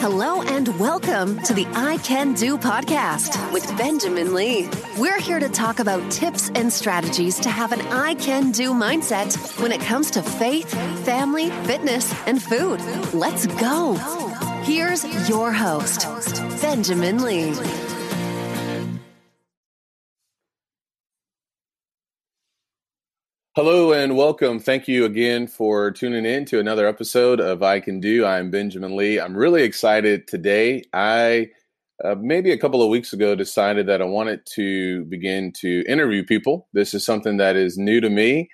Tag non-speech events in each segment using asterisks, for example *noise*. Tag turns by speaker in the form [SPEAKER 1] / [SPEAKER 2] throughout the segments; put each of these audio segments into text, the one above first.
[SPEAKER 1] Hello and welcome to the I Can Do podcast with Benjamin Lee. We're here to talk about tips and strategies to have an I Can Do mindset when it comes to faith, family, fitness, and food. Let's go. Here's your host, Benjamin Lee.
[SPEAKER 2] Hello and welcome. Thank you again for tuning in to another episode of I Can Do. I'm Benjamin Lee. I'm really excited today. I uh, maybe a couple of weeks ago decided that I wanted to begin to interview people. This is something that is new to me.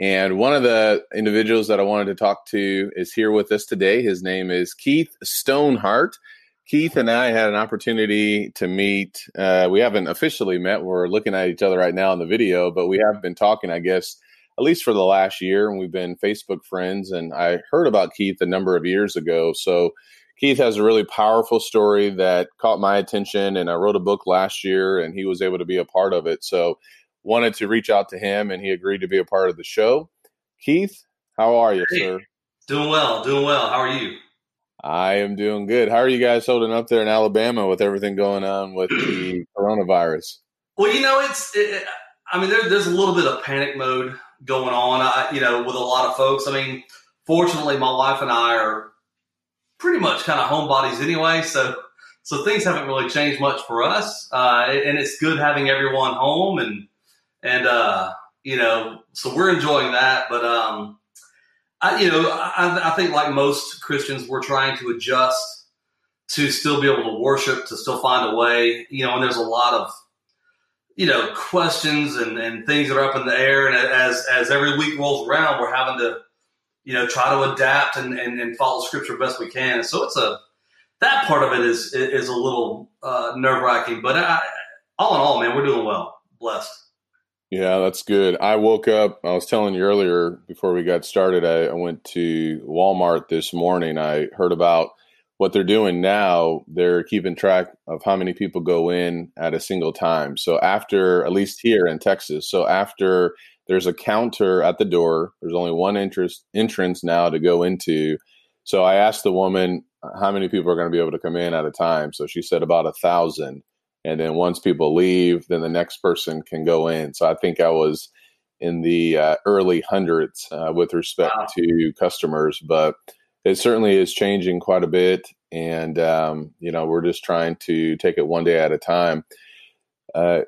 [SPEAKER 2] And one of the individuals that I wanted to talk to is here with us today. His name is Keith Stonehart. Keith and I had an opportunity to meet. Uh, we haven't officially met. We're looking at each other right now in the video, but we have been talking, I guess, at least for the last year, and we've been Facebook friends. And I heard about Keith a number of years ago. So Keith has a really powerful story that caught my attention, and I wrote a book last year, and he was able to be a part of it. So wanted to reach out to him, and he agreed to be a part of the show. Keith, how are you,
[SPEAKER 3] hey,
[SPEAKER 2] sir?
[SPEAKER 3] Doing well, doing well. How are you?
[SPEAKER 2] I am doing good. How are you guys holding up there in Alabama with everything going on with the *clears throat* coronavirus?
[SPEAKER 3] Well, you know, it's. It, I mean, there, there's a little bit of panic mode going on. I, you know, with a lot of folks. I mean, fortunately, my wife and I are pretty much kind of homebodies anyway, so so things haven't really changed much for us. Uh, and it's good having everyone home, and and uh, you know, so we're enjoying that. But um, I, you know, I, I think like most Christians, we're trying to adjust to still be able to worship, to still find a way. You know, and there's a lot of you know questions and, and things that are up in the air. And as as every week rolls around we're having to you know try to adapt and, and, and follow scripture best we can. So it's a that part of it is is a little uh, nerve wracking but I, all in all man we're doing well. Blessed.
[SPEAKER 2] Yeah that's good. I woke up i was telling you earlier before we got started i, I went to walmart this morning. I heard about what they're doing now, they're keeping track of how many people go in at a single time. So after, at least here in Texas, so after there's a counter at the door, there's only one entrance entrance now to go into. So I asked the woman how many people are going to be able to come in at a time. So she said about a thousand. And then once people leave, then the next person can go in. So I think I was in the uh, early hundreds uh, with respect wow. to customers, but it certainly is changing quite a bit and um, you know we're just trying to take it one day at a time. Uh,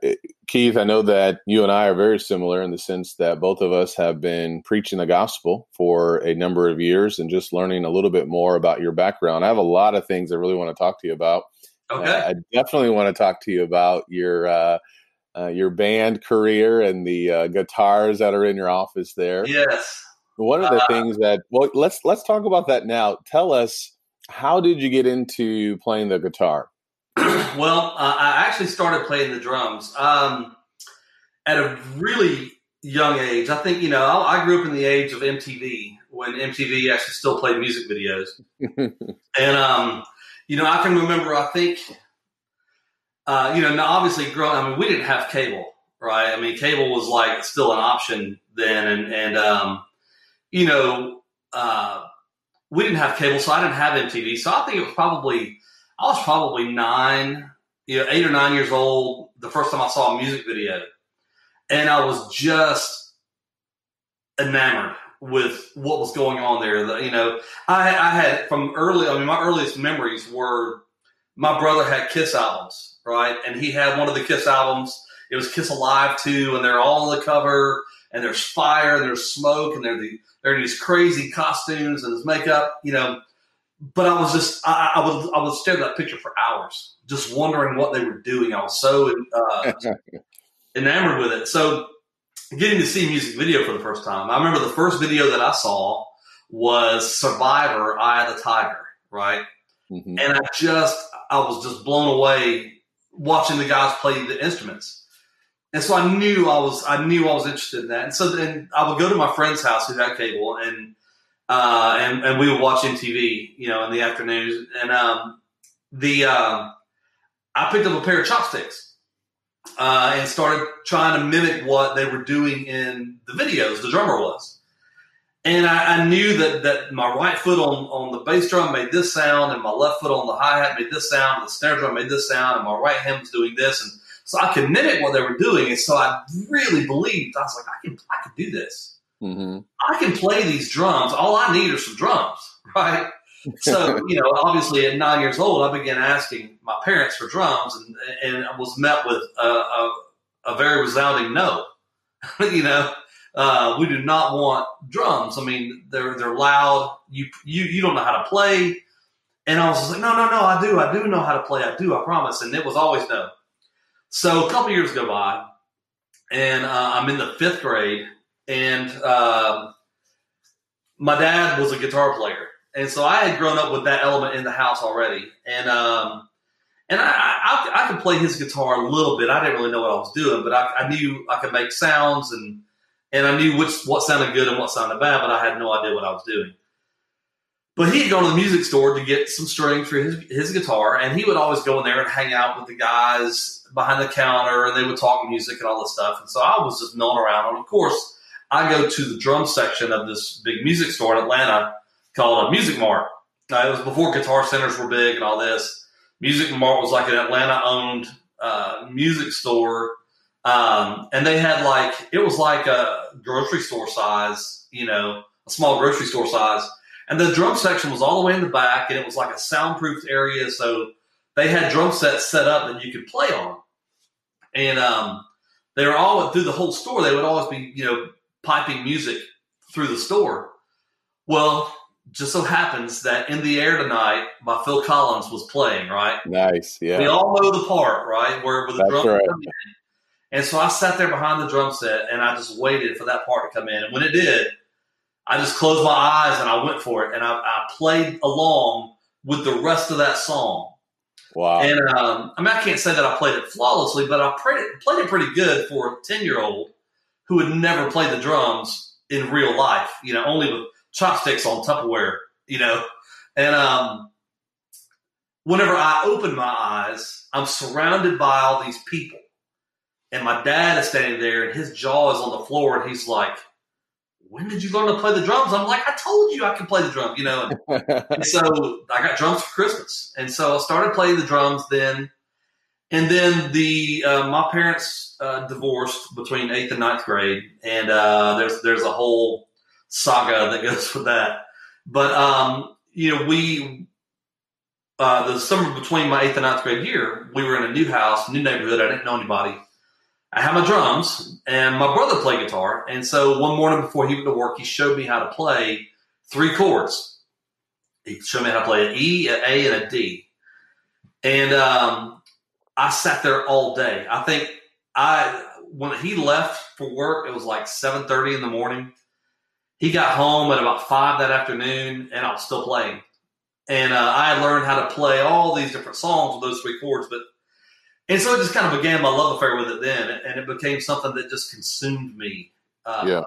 [SPEAKER 2] keith i know that you and i are very similar in the sense that both of us have been preaching the gospel for a number of years and just learning a little bit more about your background. I have a lot of things i really want to talk to you about.
[SPEAKER 3] Okay.
[SPEAKER 2] Uh, i definitely want to talk to you about your uh, uh your band career and the uh, guitars that are in your office there.
[SPEAKER 3] Yes
[SPEAKER 2] one of the uh, things that well, let's let's talk about that now. Tell us how did you get into playing the guitar? *clears throat*
[SPEAKER 3] well, uh, I actually started playing the drums um, at a really young age. I think you know I, I, grew up in the age of MTV when MTV actually still played music videos, *laughs* and um, you know I can remember. I think uh, you know now obviously growing. I mean, we didn't have cable, right? I mean, cable was like still an option then, and and um, you know, uh, we didn't have cable, so I didn't have MTV. So I think it was probably, I was probably nine, you know, eight or nine years old the first time I saw a music video. And I was just enamored with what was going on there. The, you know, I, I had from early, I mean, my earliest memories were my brother had Kiss albums, right? And he had one of the Kiss albums. It was Kiss Alive 2, and they're all on the cover, and there's fire, and there's smoke, and they're the they're in these crazy costumes and his makeup, you know. But I was just, I, I would, I would stare at that picture for hours, just wondering what they were doing. I was so uh, *laughs* enamored with it. So getting to see a music video for the first time, I remember the first video that I saw was Survivor, Eye of the Tiger, right? Mm-hmm. And I just, I was just blown away watching the guys play the instruments. And so I knew I was I knew I was interested in that. And so then I would go to my friend's house who had cable and uh, and and we would watch MTV, you know, in the afternoons. And um, the uh, I picked up a pair of chopsticks uh, and started trying to mimic what they were doing in the videos. The drummer was, and I, I, knew that that my right foot on on the bass drum made this sound, and my left foot on the hi hat made this sound, and the snare drum made this sound, and my right hand was doing this, and so I could mimic what they were doing. And so I really believed I was like, I can I can do this. Mm-hmm. I can play these drums. All I need are some drums, *laughs* right? so *laughs* you know, obviously at nine years old, I began asking my parents for drums, and and I was met with a, a, a very resounding no. *laughs* you know, uh, we do not want drums. I mean, they're they're loud. You you you don't know how to play. And I was just like, no, no, no, I do, I do know how to play. I do, I promise. And it was always no. So a couple years go by, and uh, I'm in the fifth grade, and uh, my dad was a guitar player, and so I had grown up with that element in the house already, and um, and I, I, I could play his guitar a little bit. I didn't really know what I was doing, but I, I knew I could make sounds and and I knew which what sounded good and what sounded bad, but I had no idea what I was doing. But he had gone to the music store to get some strings for his, his guitar, and he would always go in there and hang out with the guys behind the counter, and they would talk music and all this stuff. And so I was just milling around. And of course, I go to the drum section of this big music store in Atlanta called a Music Mart. Uh, it was before Guitar Centers were big and all this. Music Mart was like an Atlanta owned uh, music store. Um, and they had like, it was like a grocery store size, you know, a small grocery store size. And the drum section was all the way in the back and it was like a soundproofed area. So they had drum sets set up that you could play on. And um, they were all through the whole store. They would always be, you know, piping music through the store. Well, just so happens that in the air tonight by Phil Collins was playing, right?
[SPEAKER 2] Nice, yeah.
[SPEAKER 3] We all know the part, right? Where, where the drum right. come in. And so I sat there behind the drum set and I just waited for that part to come in. And when it did, I just closed my eyes and I went for it. And I, I played along with the rest of that song.
[SPEAKER 2] Wow.
[SPEAKER 3] And um, I mean, I can't say that I played it flawlessly, but I played it, played it pretty good for a 10 year old who had never played the drums in real life, you know, only with chopsticks on Tupperware, you know. And um, whenever I open my eyes, I'm surrounded by all these people. And my dad is standing there and his jaw is on the floor and he's like, when did you learn to play the drums? I'm like, I told you I could play the drum, you know. And, *laughs* and so I got drums for Christmas. And so I started playing the drums then. And then the uh, my parents uh, divorced between eighth and ninth grade, and uh, there's there's a whole saga that goes with that. But um, you know, we uh, the summer between my eighth and ninth grade year, we were in a new house, new neighborhood. I didn't know anybody. I had my drums, and my brother played guitar. And so one morning before he went to work, he showed me how to play three chords. He showed me how to play an E, an A, and a D. And um, I sat there all day. I think I when he left for work, it was like seven thirty in the morning. He got home at about five that afternoon, and I was still playing. And uh, I had learned how to play all these different songs with those three chords. But and so it just kind of began my love affair with it then, and it became something that just consumed me. Uh,
[SPEAKER 2] yeah,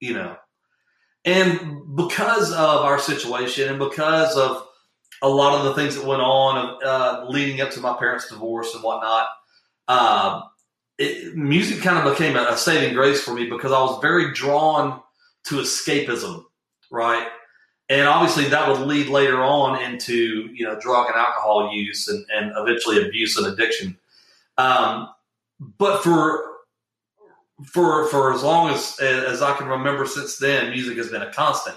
[SPEAKER 3] you know, and because of our situation, and because of a lot of the things that went on uh, leading up to my parents' divorce and whatnot, uh, it, music kind of became a, a, saving grace for me because I was very drawn to escapism, right? And obviously that would lead later on into you know drug and alcohol use and, and eventually abuse and addiction. Um, but for for for as long as as I can remember since then, music has been a constant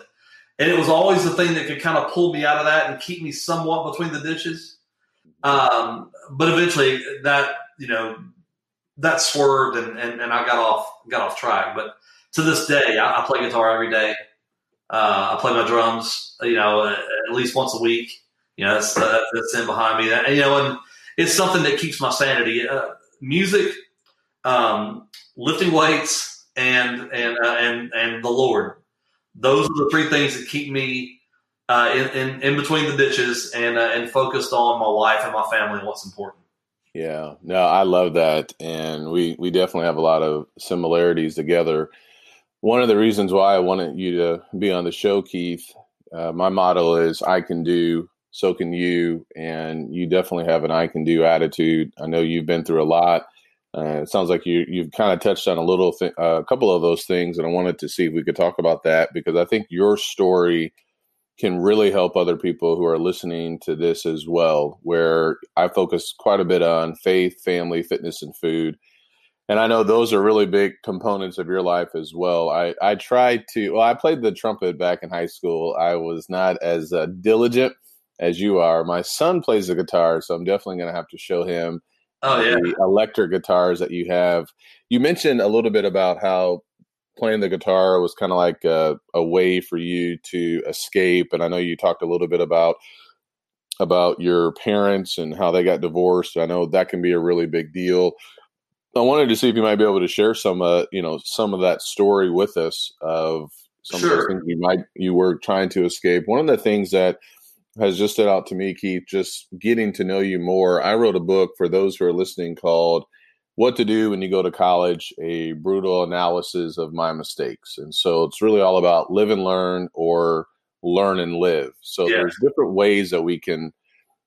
[SPEAKER 3] and it was always the thing that could kind of pull me out of that and keep me somewhat between the ditches. Um, but eventually, that you know that swerved and, and, and I got off got off track. But to this day, I, I play guitar every day. Uh, I play my drums, you know, at least once a week. You know, that's uh, that's in behind me. And, you know, and it's something that keeps my sanity. Uh, music, um, lifting weights, and and uh, and and the Lord those are the three things that keep me uh, in, in, in between the ditches and uh, and focused on my wife and my family and what's important.
[SPEAKER 2] Yeah, no, I love that, and we we definitely have a lot of similarities together. One of the reasons why I wanted you to be on the show, Keith, uh, my motto is "I can do, so can you," and you definitely have an "I can do" attitude. I know you've been through a lot. Uh, it sounds like you you've kind of touched on a little, th- uh, a couple of those things, and I wanted to see if we could talk about that because I think your story can really help other people who are listening to this as well. Where I focus quite a bit on faith, family, fitness, and food. And I know those are really big components of your life as well. I, I tried to, well, I played the trumpet back in high school. I was not as uh, diligent as you are. My son plays the guitar, so I'm definitely going to have to show him
[SPEAKER 3] oh, yeah.
[SPEAKER 2] the electric guitars that you have. You mentioned a little bit about how playing the guitar was kind of like a, a, way for you to escape. And I know you talked a little bit about about your parents and how they got divorced. I know that can be a really big deal. I wanted to see if you might be able to share some, uh, you know, some of that story with us of some sure. of the things you might you were trying to escape. One of the things that has just stood out to me, Keith, just getting to know you more. I wrote a book for those who are listening called what to do when you go to college, a brutal analysis of my mistakes. And so it's really all about live and learn or learn and live. So yeah. there's different ways that we can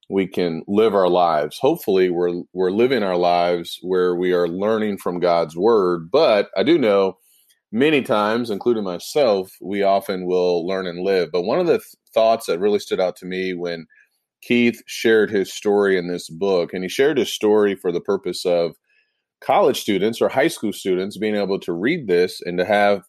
[SPEAKER 2] we can live our lives. Hopefully we're we're living our lives where we are learning from God's word, but I do know many times including myself, we often will learn and live. But one of the th- thoughts that really stood out to me when Keith shared his story in this book and he shared his story for the purpose of college students or high school students being able to read this and to have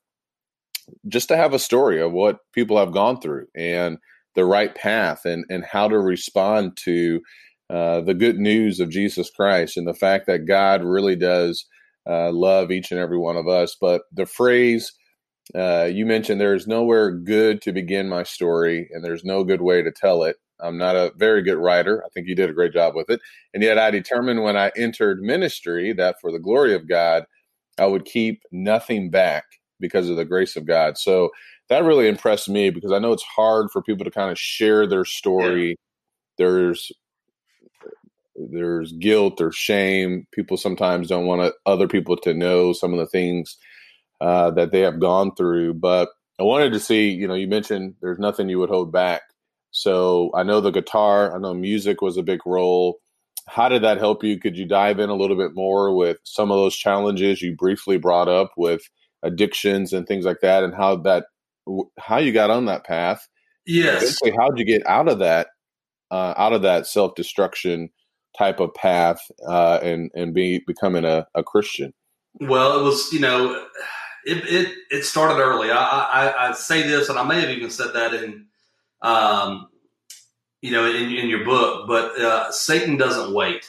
[SPEAKER 2] just to have a story of what people have gone through and the right path and and how to respond to uh, the good news of Jesus Christ and the fact that God really does uh, love each and every one of us. But the phrase uh, you mentioned, there's nowhere good to begin my story, and there's no good way to tell it. I'm not a very good writer. I think you did a great job with it. And yet I determined when I entered ministry that for the glory of God, I would keep nothing back because of the grace of God. So that really impressed me because I know it's hard for people to kind of share their story. Yeah. There's there's guilt, there's shame. People sometimes don't want other people to know some of the things uh, that they have gone through. But I wanted to see, you know, you mentioned there's nothing you would hold back. So I know the guitar, I know music was a big role. How did that help you? Could you dive in a little bit more with some of those challenges you briefly brought up with addictions and things like that, and how that how you got on that path?
[SPEAKER 3] Yes.
[SPEAKER 2] How did you get out of that uh, out of that self destruction type of path uh, and and be becoming a, a Christian?
[SPEAKER 3] Well, it was you know it it, it started early. I, I, I say this, and I may have even said that in um, you know, in, in your book. But uh, Satan doesn't wait,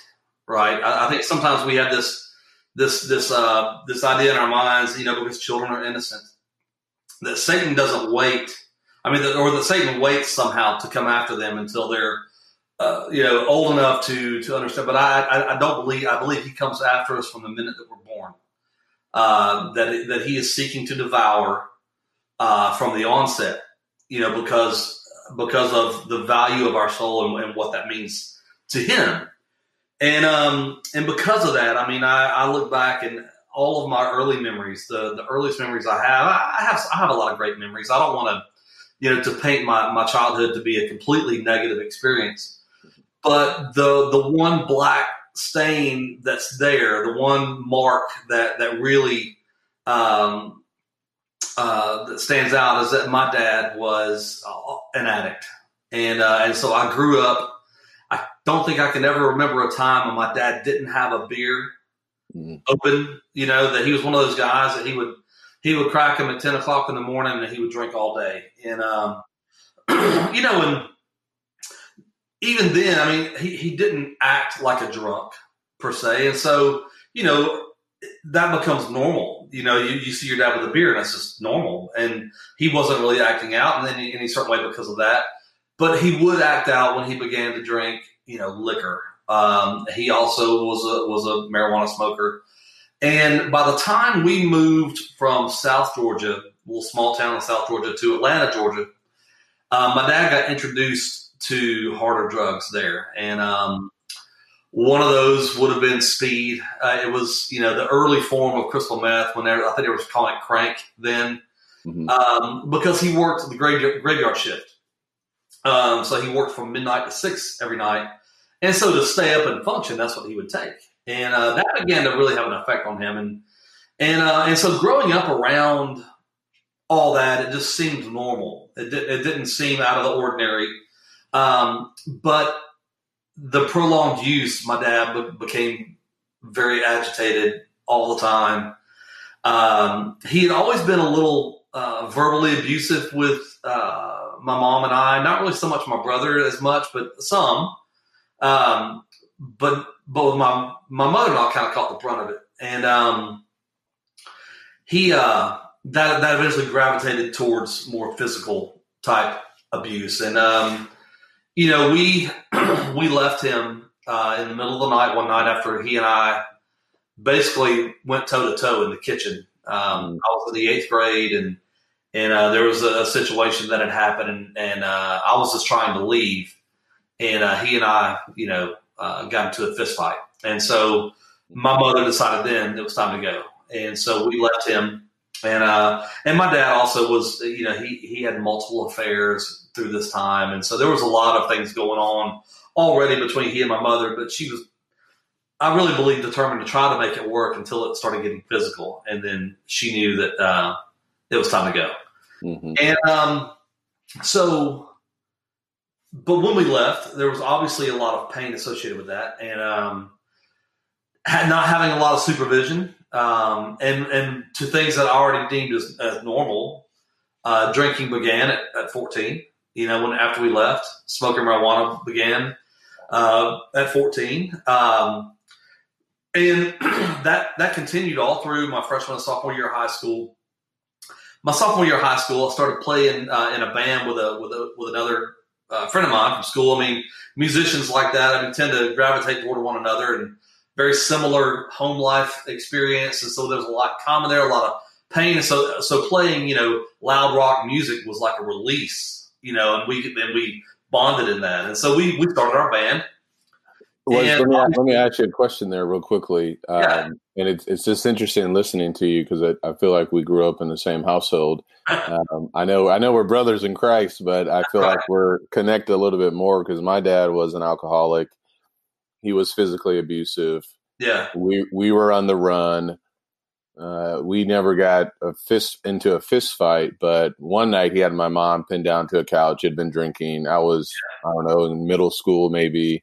[SPEAKER 3] right? I, I, think sometimes we have this this this uh, this idea in our minds, you know, because children are innocent, that Satan doesn't wait. I mean, or that Satan waits somehow to come after them until they're uh, you know old enough to to understand. But I, I, I don't believe I believe he comes after us from the minute that we're born. Uh, that that he is seeking to devour uh, from the onset, you know, because because of the value of our soul and, and what that means to him. And um, and because of that, I mean, I, I, look back and all of my early memories, the the earliest memories I have, I have I have a lot of great memories. I don't want to, you know, to paint my, my childhood to be a completely negative experience, but the the one black stain that's there, the one mark that that really um, uh, that stands out is that my dad was uh, an addict, and uh, and so I grew up. I don't think I can ever remember a time when my dad didn't have a beer mm. open. You know that he was one of those guys that he would he would crack them at ten o'clock in the morning and he would drink all day. And um, *clears throat* you know, and even then, I mean, he he didn't act like a drunk per se, and so you know that becomes normal. You know, you, you see your dad with a beer, and that's just normal. And he wasn't really acting out, in any certain way because of that. But he would act out when he began to drink, you know, liquor. Um, he also was a was a marijuana smoker. And by the time we moved from South Georgia, little small town in South Georgia, to Atlanta, Georgia, um, my dad got introduced to harder drugs there, and um, one of those would have been speed. Uh, it was, you know, the early form of crystal meth when I think they were calling it crank then, mm-hmm. um, because he worked the graveyard, graveyard shift. Um, so he worked from midnight to six every night, and so to stay up and function, that's what he would take, and uh, that began to really have an effect on him. And and uh, and so growing up around all that, it just seemed normal. It, it didn't seem out of the ordinary. Um, but the prolonged use, my dad became very agitated all the time. Um, he had always been a little uh, verbally abusive with uh, my mom and I. Not really so much my brother as much, but some. Um, but but my my mother and I kind of caught the brunt of it, and um, he uh, that that eventually gravitated towards more physical type abuse, and um, you know, we *clears throat* we left him uh, in the middle of the night one night after he and I basically went toe to toe in the kitchen. Um, mm. I was in the eighth grade, and and uh, there was a, situation that had happened, and, and uh, I was just trying to leave, and uh, he and I, you know, uh, got into a fist fight, and so my mother decided then it was time to go, and so we left him, and uh, and my dad also was, you know, he he had multiple affairs through this time. And so there was a lot of things going on already between he and my mother, but she was, I really believe, determined to try to make it work until it started getting physical. And then she knew that uh, it was time to go. Mm-hmm. And um, so, but when we left, there was obviously a lot of pain associated with that. And um, had not having a lot of supervision um, and, and to things that I already deemed as, as normal. Uh, drinking began at, at 14 you know, when after we left, smoking marijuana began uh, at 14. Um, and *clears throat* that that continued all through my freshman and sophomore year of high school. My sophomore year of high school, I started playing uh, in a band with a with a with another uh, friend of mine from school. I mean, musicians like that, I mean, tend to gravitate toward one another and very similar home life experience, and so there's a lot common there, a lot of pain. And so so playing, you know, loud rock music was like a release you know, and we then we bonded in that, and so we we started our band.
[SPEAKER 2] Was, let, me, let me ask you a question there real quickly. Um, yeah. And it's, it's just interesting listening to you because I, I, feel like we grew up in the same household. *laughs* Um, I know I know we're brothers in Christ, but I feel like we're connected a little bit more because my dad was an alcoholic. He was physically abusive.
[SPEAKER 3] Yeah.
[SPEAKER 2] We we were on the run. Uh, we never got a fist into a fist fight, but one night he had my mom pinned down to a couch. Had been drinking. I was, I don't know, in middle school maybe.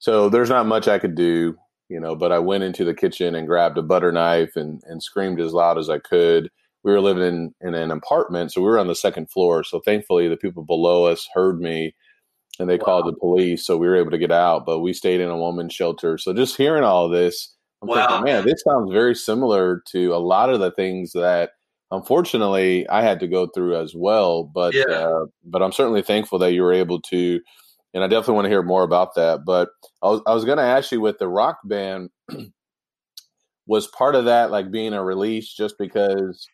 [SPEAKER 2] So there's not much I could do, you know. But I went into the kitchen and grabbed a butter knife and and screamed as loud as I could. We were living in in an apartment, so we were on the second floor. So thankfully, the people below us heard me, and they wow. called the police. So we were able to get out. But we stayed in a woman's shelter. So just hearing all this I'm wow. thinking, man, this sounds very similar to a lot of the things that unfortunately I had to go through as well. But yeah. uh, but I'm certainly thankful that you were able to, and I definitely want to hear more about that. But I was I was going to ask you with the rock band, *clears throat* was part of that like being a release just because,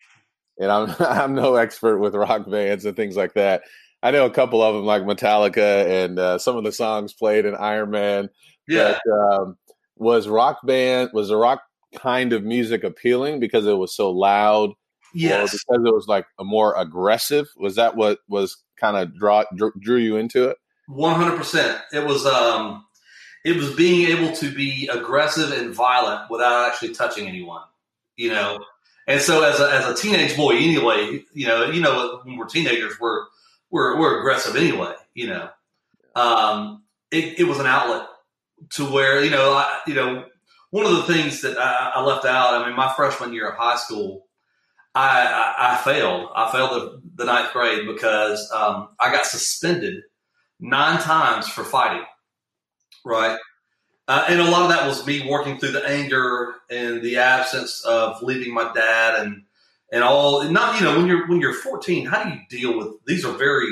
[SPEAKER 2] and I'm *laughs* I'm no expert with rock bands and things like that. I know a couple of them like Metallica and uh, some of the songs played in Iron Man.
[SPEAKER 3] Yeah. But, um,
[SPEAKER 2] was rock band was the rock kind of music appealing because it was so loud
[SPEAKER 3] yes
[SPEAKER 2] because it was like a more aggressive was that what was kind of draw drew, drew you into it
[SPEAKER 3] 100% it was um it was being able to be aggressive and violent without actually touching anyone you know and so as a, as a teenage boy anyway you know you know when we're teenagers we're we're, we're aggressive anyway you know um it, it was an outlet to where you know, I, you know, one of the things that I, I, left out. I mean, my freshman year of high school, I, I, I failed. I failed the, the ninth grade because um, I got suspended nine times for fighting. Right. Uh, and a lot of that was me working through the anger and the absence of leaving my dad and and all. Not you know when you're when you're 14, how do you deal with these? Are very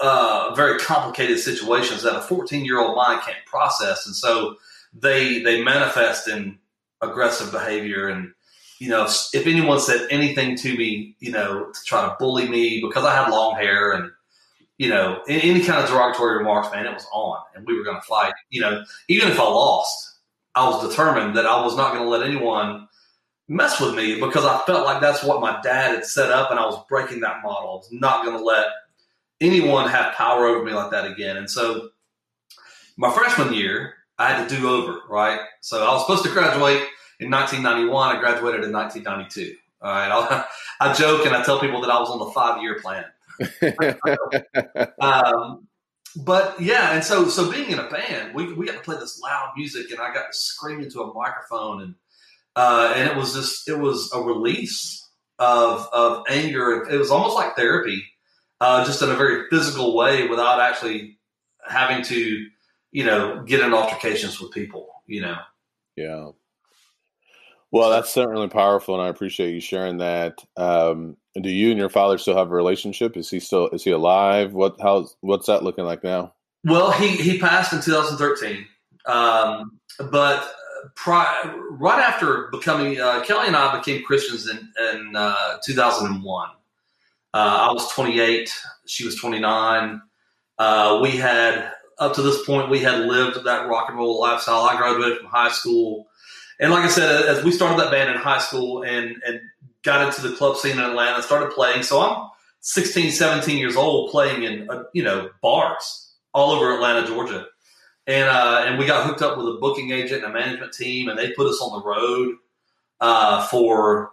[SPEAKER 3] uh, very complicated situations that a 14 year old mind can't process, and so they they manifest in aggressive behavior. And you know, if, if anyone said anything to me, you know, to try to bully me because I had long hair and you know, any kind of derogatory remarks, man, it was on, and we were going to fight. You know, even if I lost, I was determined that I was not going to let anyone mess with me because I felt like that's what my dad had set up, and I was breaking that model. I was not going to let anyone have power over me like that again. And so, my freshman year, I had to do over, right? So I was supposed to graduate in 1991. I graduated in 1992. All right. I, *laughs* I joke and I tell people that I was on the five year plan. *laughs* um, but yeah, and so so being in a band, we we got to play this loud music, and I got to scream into a microphone, and uh, and it was just it was a release of of anger. It was almost like therapy, uh, just in a very physical way, without actually having to, you know, get in altercations with people. You know.
[SPEAKER 2] Yeah. Well, that's certainly powerful, and I appreciate you sharing that. Um, do you and your father still have a relationship? Is he still is he alive? What how's what's that looking like now?
[SPEAKER 3] Well, he he passed in 2013, um, but pri- right after becoming uh, Kelly and I became Christians in in uh, 2001. Uh, I was 28, she was 29. Uh, we had up to this point we had lived that rock and roll lifestyle. I graduated from high school and like I said, as we started that band in high school and, and got into the club scene in Atlanta, started playing. So I'm 16, 17 years old playing in, uh, you know, bars all over Atlanta, Georgia. And, uh, and we got hooked up with a booking agent and a management team, and they put us on the road uh, for,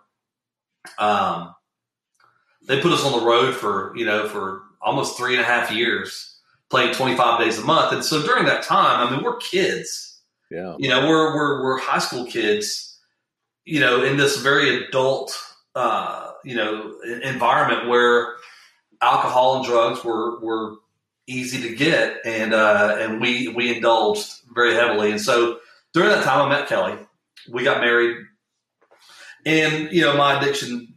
[SPEAKER 3] um, they put us on the road for, you know, for almost three and a half years, playing 25 days a month. And so during that time, I mean, we're kids
[SPEAKER 2] yeah.
[SPEAKER 3] You know, we're we're we're high school kids, you know, in this very adult uh, you know, environment where alcohol and drugs were were easy to get and uh and we we indulged very heavily. And so during that time I met Kelly. We got married and you know, my addiction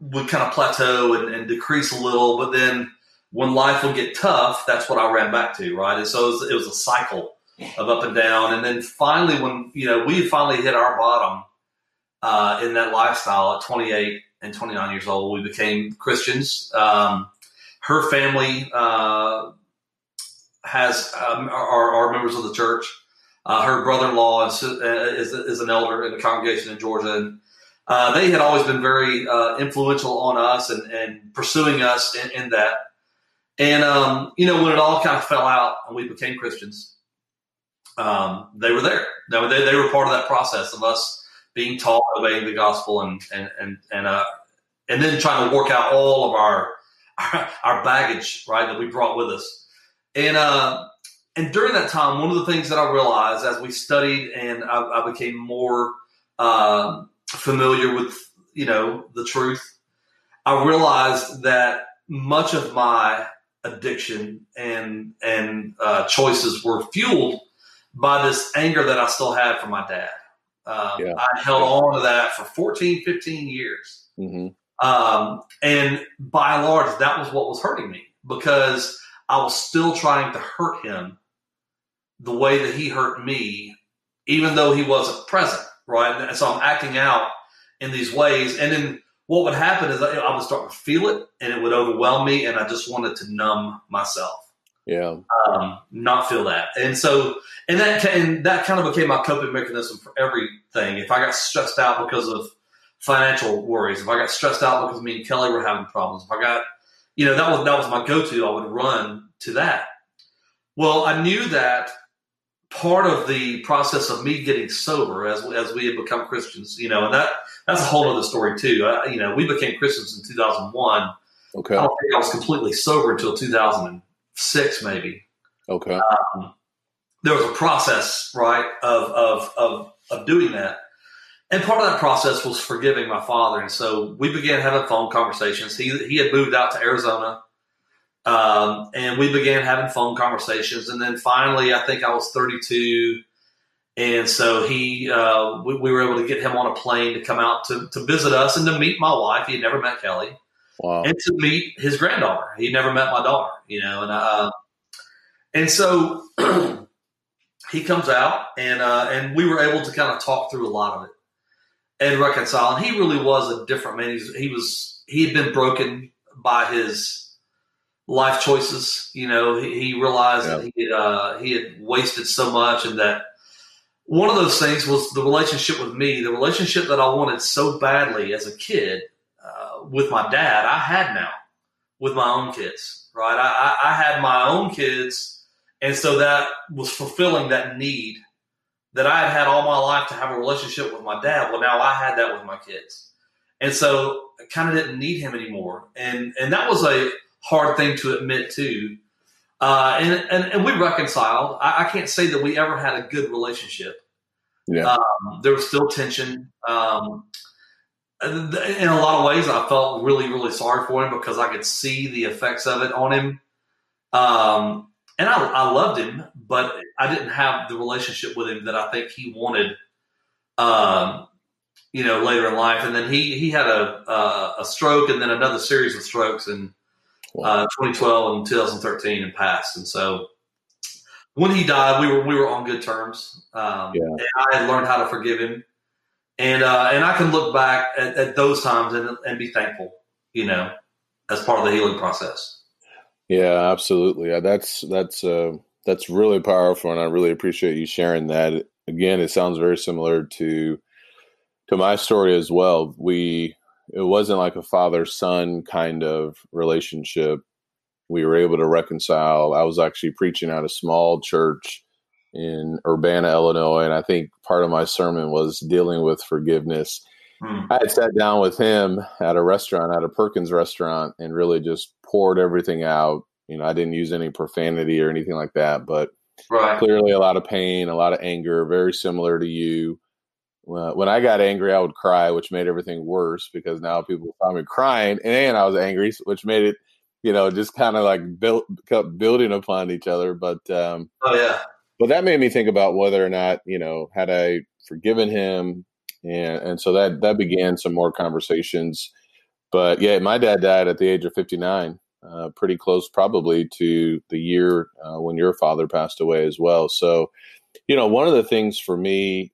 [SPEAKER 3] would kind of plateau and, and decrease a little, but then when life would get tough, that's what I ran back to, right? And so it was, it was a cycle of up and down. And then finally, when you know we finally hit our bottom uh, in that lifestyle at 28 and 29 years old, we became Christians. Um, her family uh, has um, are, are, members of the church. Uh, her brother-in-law is, is, is, an elder in the congregation in Georgia, and uh, they had always been very uh, influential on us and, and pursuing us in, in that. And um, you know, when it all kind of fell out and we became Christians, um, they were there. They, they, they were part of that process of us being taught, obeying the gospel, and and and and uh, and then trying to work out all of our, our *laughs* our, baggage, right, that we brought with us. And uh, and during that time, one of the things that I realized as we studied and I, I became more uh, familiar with you know the truth, I realized that much of my addiction and and uh, choices were fueled by this anger that I still had for my dad. Um, yeah. I held on to that for 14, 15 years. Mm-hmm. Um, and by and large, that was what was hurting me because I was still trying to hurt him the way that he hurt me, even though he wasn't present. Right. And so I'm acting out in these ways. And then what would happen is I would start to feel it and it would overwhelm me. And I just wanted to numb myself.
[SPEAKER 2] Yeah.
[SPEAKER 3] Um, not feel that. And so, and that, and that kind of became my coping mechanism for everything. If I got stressed out because of financial worries, if I got stressed out because me and Kelly were having problems, if I got, you know, that was, that was my go-to. I would run to that. Well, I knew that part of the process of me getting sober as, as we had become Christians, you know, and that, that's a whole other story too. I, you know, we became Christians in 2001.
[SPEAKER 2] Okay.
[SPEAKER 3] I don't think I was completely sober until 2006, maybe.
[SPEAKER 2] Okay.
[SPEAKER 3] Um, there was a process, right, of, of, of, of doing that. And part of that process was forgiving my father. And so we began having phone conversations. He, he had moved out to Arizona. Um, and we began having phone conversations. And then finally, I think I was 32. And so he, uh, we, we, were able to get him on a plane to come out to, to visit us and to meet my wife. He had never met Kelly.
[SPEAKER 2] Wow.
[SPEAKER 3] And to meet his granddaughter. He never met my daughter, you know, and uh, and so *clears throat* he comes out and uh, and we were able to kind of talk through a lot of it and reconcile. And he really was a different man. He's, he was he had been broken by his life choices. You know, he, he realized yeah. that he had, uh, he had wasted so much and that one of those things was the relationship with me, the relationship that I wanted so badly as a kid uh, with my dad, I had now with my own kids, right? I, I, I had my own kids, and so that was fulfilling that need that I had had all my life to have a relationship with my dad. Well, now I had that with my kids. And so I kind of didn't need him anymore. And, and that was a hard thing to admit too. Uh, and, and, and we reconciled. I, I, can't say that we ever had a good relationship. Yeah. Um, there was still tension. Um, in a lot of ways, I felt really, really sorry for him because I could see the effects of it on him. Um, and I, I loved him, but I didn't have the relationship with him that I think he wanted. Um, you know, later in life, and then he he had a a, a stroke, and then another series of strokes in uh, 2012 and 2013, and passed. And so when he died, we were we were on good terms. Um, yeah. And I had learned how to forgive him, and uh, and I can look back at, at those times and and be thankful, you know, as part of the healing process.
[SPEAKER 2] Yeah, absolutely. That's that's uh, that's really powerful, and I really appreciate you sharing that. Again, it sounds very similar to to my story as well. We it wasn't like a father son kind of relationship. We were able to reconcile. I was actually preaching at a small church in Urbana, Illinois, and I think part of my sermon was dealing with forgiveness. Hmm. I had sat down with him at a restaurant, at a Perkins restaurant, and really just poured everything out. You know, I didn't use any profanity or anything like that, but right. clearly a lot of pain, a lot of anger, very similar to you. When I got angry, I would cry, which made everything worse because now people saw me crying, and I was angry, which made it, you know, just kind of like built kept building upon each other. But um,
[SPEAKER 3] oh yeah,
[SPEAKER 2] but that made me think about whether or not you know had I forgiven him, and and so that that began some more conversations. But yeah, my dad died at the age of fifty nine, uh, pretty close probably to the year uh, when your father passed away as well. So, you know, one of the things for me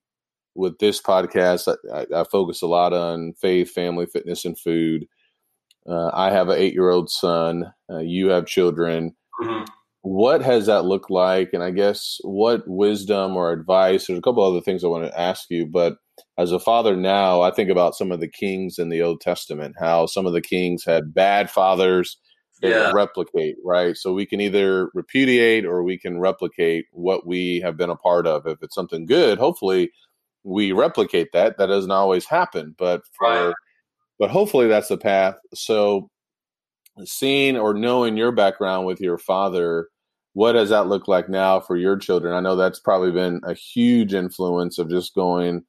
[SPEAKER 2] with this podcast, I, I, focus a lot on faith, family, fitness, and food. Uh, I have an eight year old son. Uh, you have children. Mm-hmm. What has that looked like? And I guess what wisdom or advice? There's a couple other things I want to ask you, but as a father now, I think about some of the kings in the Old Testament, how some of the kings had bad fathers yeah. replicate, right? So we can either repudiate or we can replicate what we have been a part of. If it's something good, hopefully we replicate that. That doesn't always happen, but for, right. but hopefully that's the path. So seeing or knowing your background with your father, what does that look like now for your children? I know that's probably been a huge influence of just going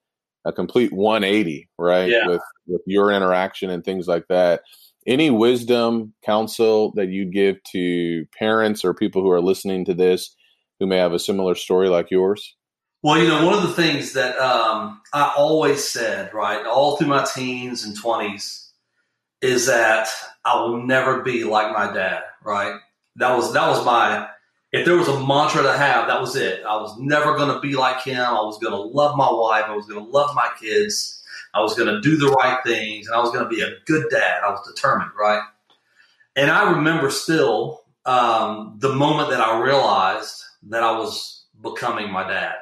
[SPEAKER 2] a complete 180, right? Yeah. With with your interaction and things like that. Any wisdom, counsel that you'd give to parents or people who are listening to this who may have a similar story like yours?
[SPEAKER 3] Well, you know, one of the things that um, I always said, right, all through my teens and 20s, is that I will never be like my dad, right? That was that was my if there was a mantra to have, that was it. I was never going to be like him. I was going to love my wife. I was going to love my kids. I was going to do the right things, and I was going to be a good dad. I was determined, right? And I remember still um, the moment that I realized that I was becoming my dad.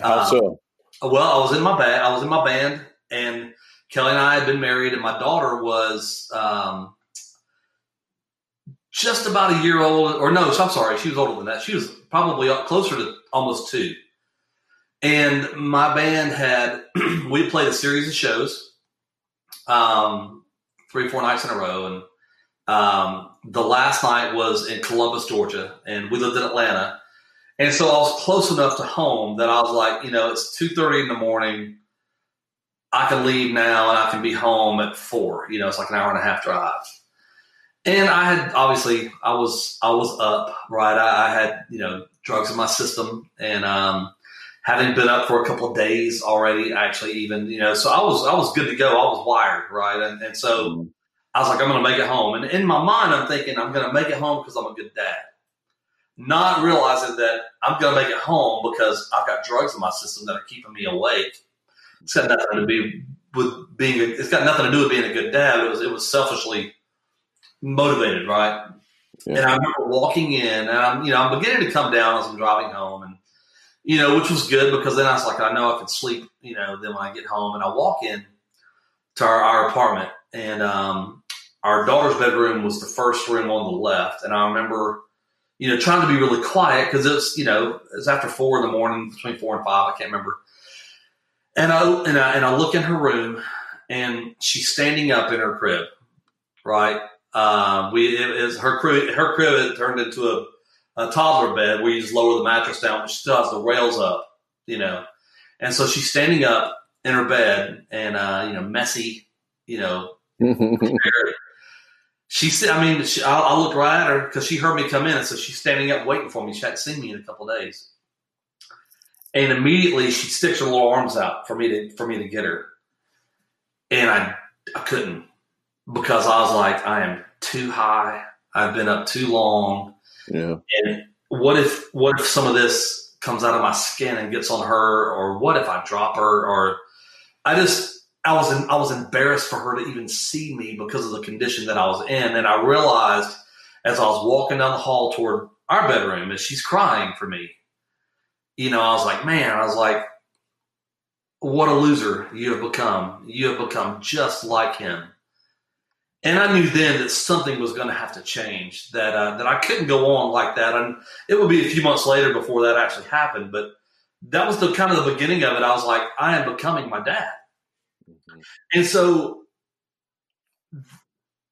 [SPEAKER 2] How um, so?
[SPEAKER 3] Well, I was in my band. I was in my band, and Kelly and I had been married, and my daughter was um, just about a year old. Or no, I'm sorry, she was older than that. She was probably closer to almost two. And my band had *clears throat* we played a series of shows, um, three four nights in a row, and um, the last night was in Columbus, Georgia, and we lived in Atlanta. And so I was close enough to home that I was like, you know, it's two thirty in the morning. I can leave now and I can be home at four. You know, it's like an hour and a half drive. And I had obviously I was I was up right. I, I had you know drugs in my system and um, having been up for a couple of days already. Actually, even you know, so I was I was good to go. I was wired right, and, and so mm-hmm. I was like, I'm going to make it home. And in my mind, I'm thinking I'm going to make it home because I'm a good dad not realizing that I'm going to make it home because I've got drugs in my system that are keeping me awake. It's got nothing to be with being. A, it's got nothing to do with being a good dad. It was it was selfishly motivated, right? Yeah. And I remember walking in, and I'm, you know, I'm beginning to come down as I'm driving home, and you know, which was good because then I was like, I know I can sleep, you know, then when I get home, and I walk in to our, our apartment, and um, our daughter's bedroom was the first room on the left, and I remember, you know, trying to be really quiet because it's, you know, it's after four in the morning, between four and five, I can't remember, and I and I and I look in her room, and she's standing up in her crib, right uh, we it is her crib. Her crib had turned into a, a toddler bed where you just lower the mattress down, but she still has the rails up, you know. And so she's standing up in her bed, and uh, you know, messy, you know. *laughs* she said, I mean, she, I, I, looked right at her because she heard me come in, And so she's standing up waiting for me. She hadn't seen me in a couple days, and immediately she sticks her little arms out for me to for me to get her, and I I couldn't because I was like, I am too high. I've been up too long.
[SPEAKER 2] Yeah.
[SPEAKER 3] And what if what if some of this comes out of my skin and gets on her, or what if I drop her, or I just I was in, I was embarrassed for her to even see me because of the condition that I was in, and I realized as I was walking down the hall toward our bedroom, as she's crying for me, you know, I was like, man, I was like, what a loser you have become. You have become just like him and I knew then that something was going to have to change. That uh, that I couldn't go on like that, and it would be a few months later before that actually happened. But that was the kind of the beginning of it. I was like, I am becoming my dad, mm-hmm. and so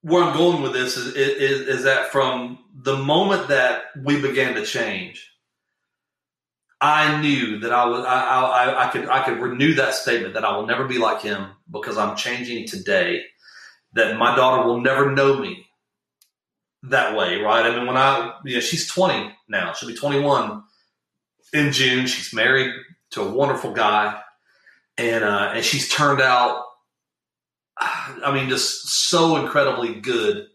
[SPEAKER 3] where I'm going with this is, is is that from the moment that we began to change, I knew that I was I, I, I could I could renew that statement that I will never be like him because I'm changing today that my daughter will never know me that way, right? I mean, when I, you know, she's 20 now, she'll be 21 in June. She's married to a wonderful guy, and uh, and she's turned out, I mean, just so incredibly good.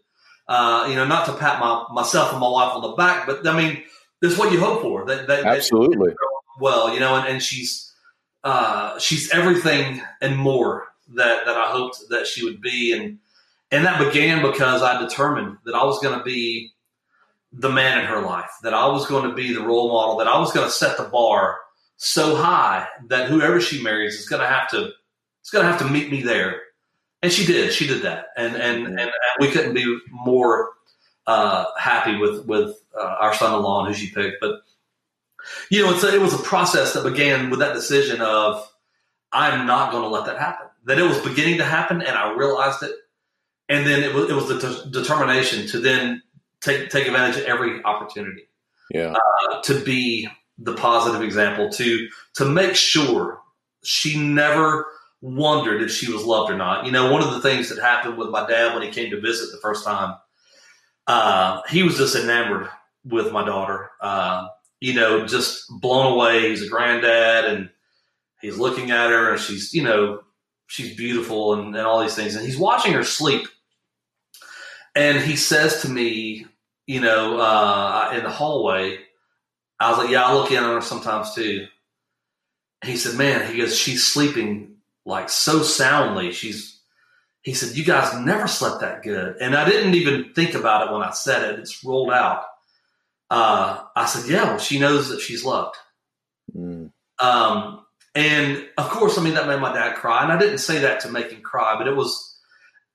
[SPEAKER 3] Uh, you know, not to pat my myself and my wife on the back, but I mean, this is what you hope for. That, that
[SPEAKER 2] absolutely
[SPEAKER 3] that well, you know, and, and she's uh, she's everything and more that that I hoped that she would be, and and that began because I determined that I was going to be the man in her life, that I was going to be the role model, that I was going to set the bar so high that whoever she marries is going to have to, it's going to have to meet me there. And she did. She did that, and and and, and we couldn't be more uh, happy with with uh, our son-in-law and who she picked. But you know, it's a, it was a process that began with that decision of I'm not going to let that happen. That it was beginning to happen, and I realized it, and then it was it was the t- determination to then take take advantage of every opportunity.
[SPEAKER 2] Yeah,
[SPEAKER 3] uh, to be the positive example to to make sure she never wondered if she was loved or not. You know, one of the things that happened with my dad when he came to visit the first time, uh, he was just enamored with my daughter. Uh, you know, just blown away. He's a granddad and he's looking at her and she's, you know, she's beautiful and, and all these things. And he's watching her sleep and he says to me, you know, uh, in the hallway, I was like, yeah, I look in on her sometimes too. he said, man, he goes, she's sleeping like so soundly. She's, he said, you guys never slept that good. And I didn't even think about it when I said it. It's rolled out. Uh, I said, yeah, well, she knows that she's loved. Mm. Um, and of course, I mean, that made my dad cry. And I didn't say that to make him cry, but it was,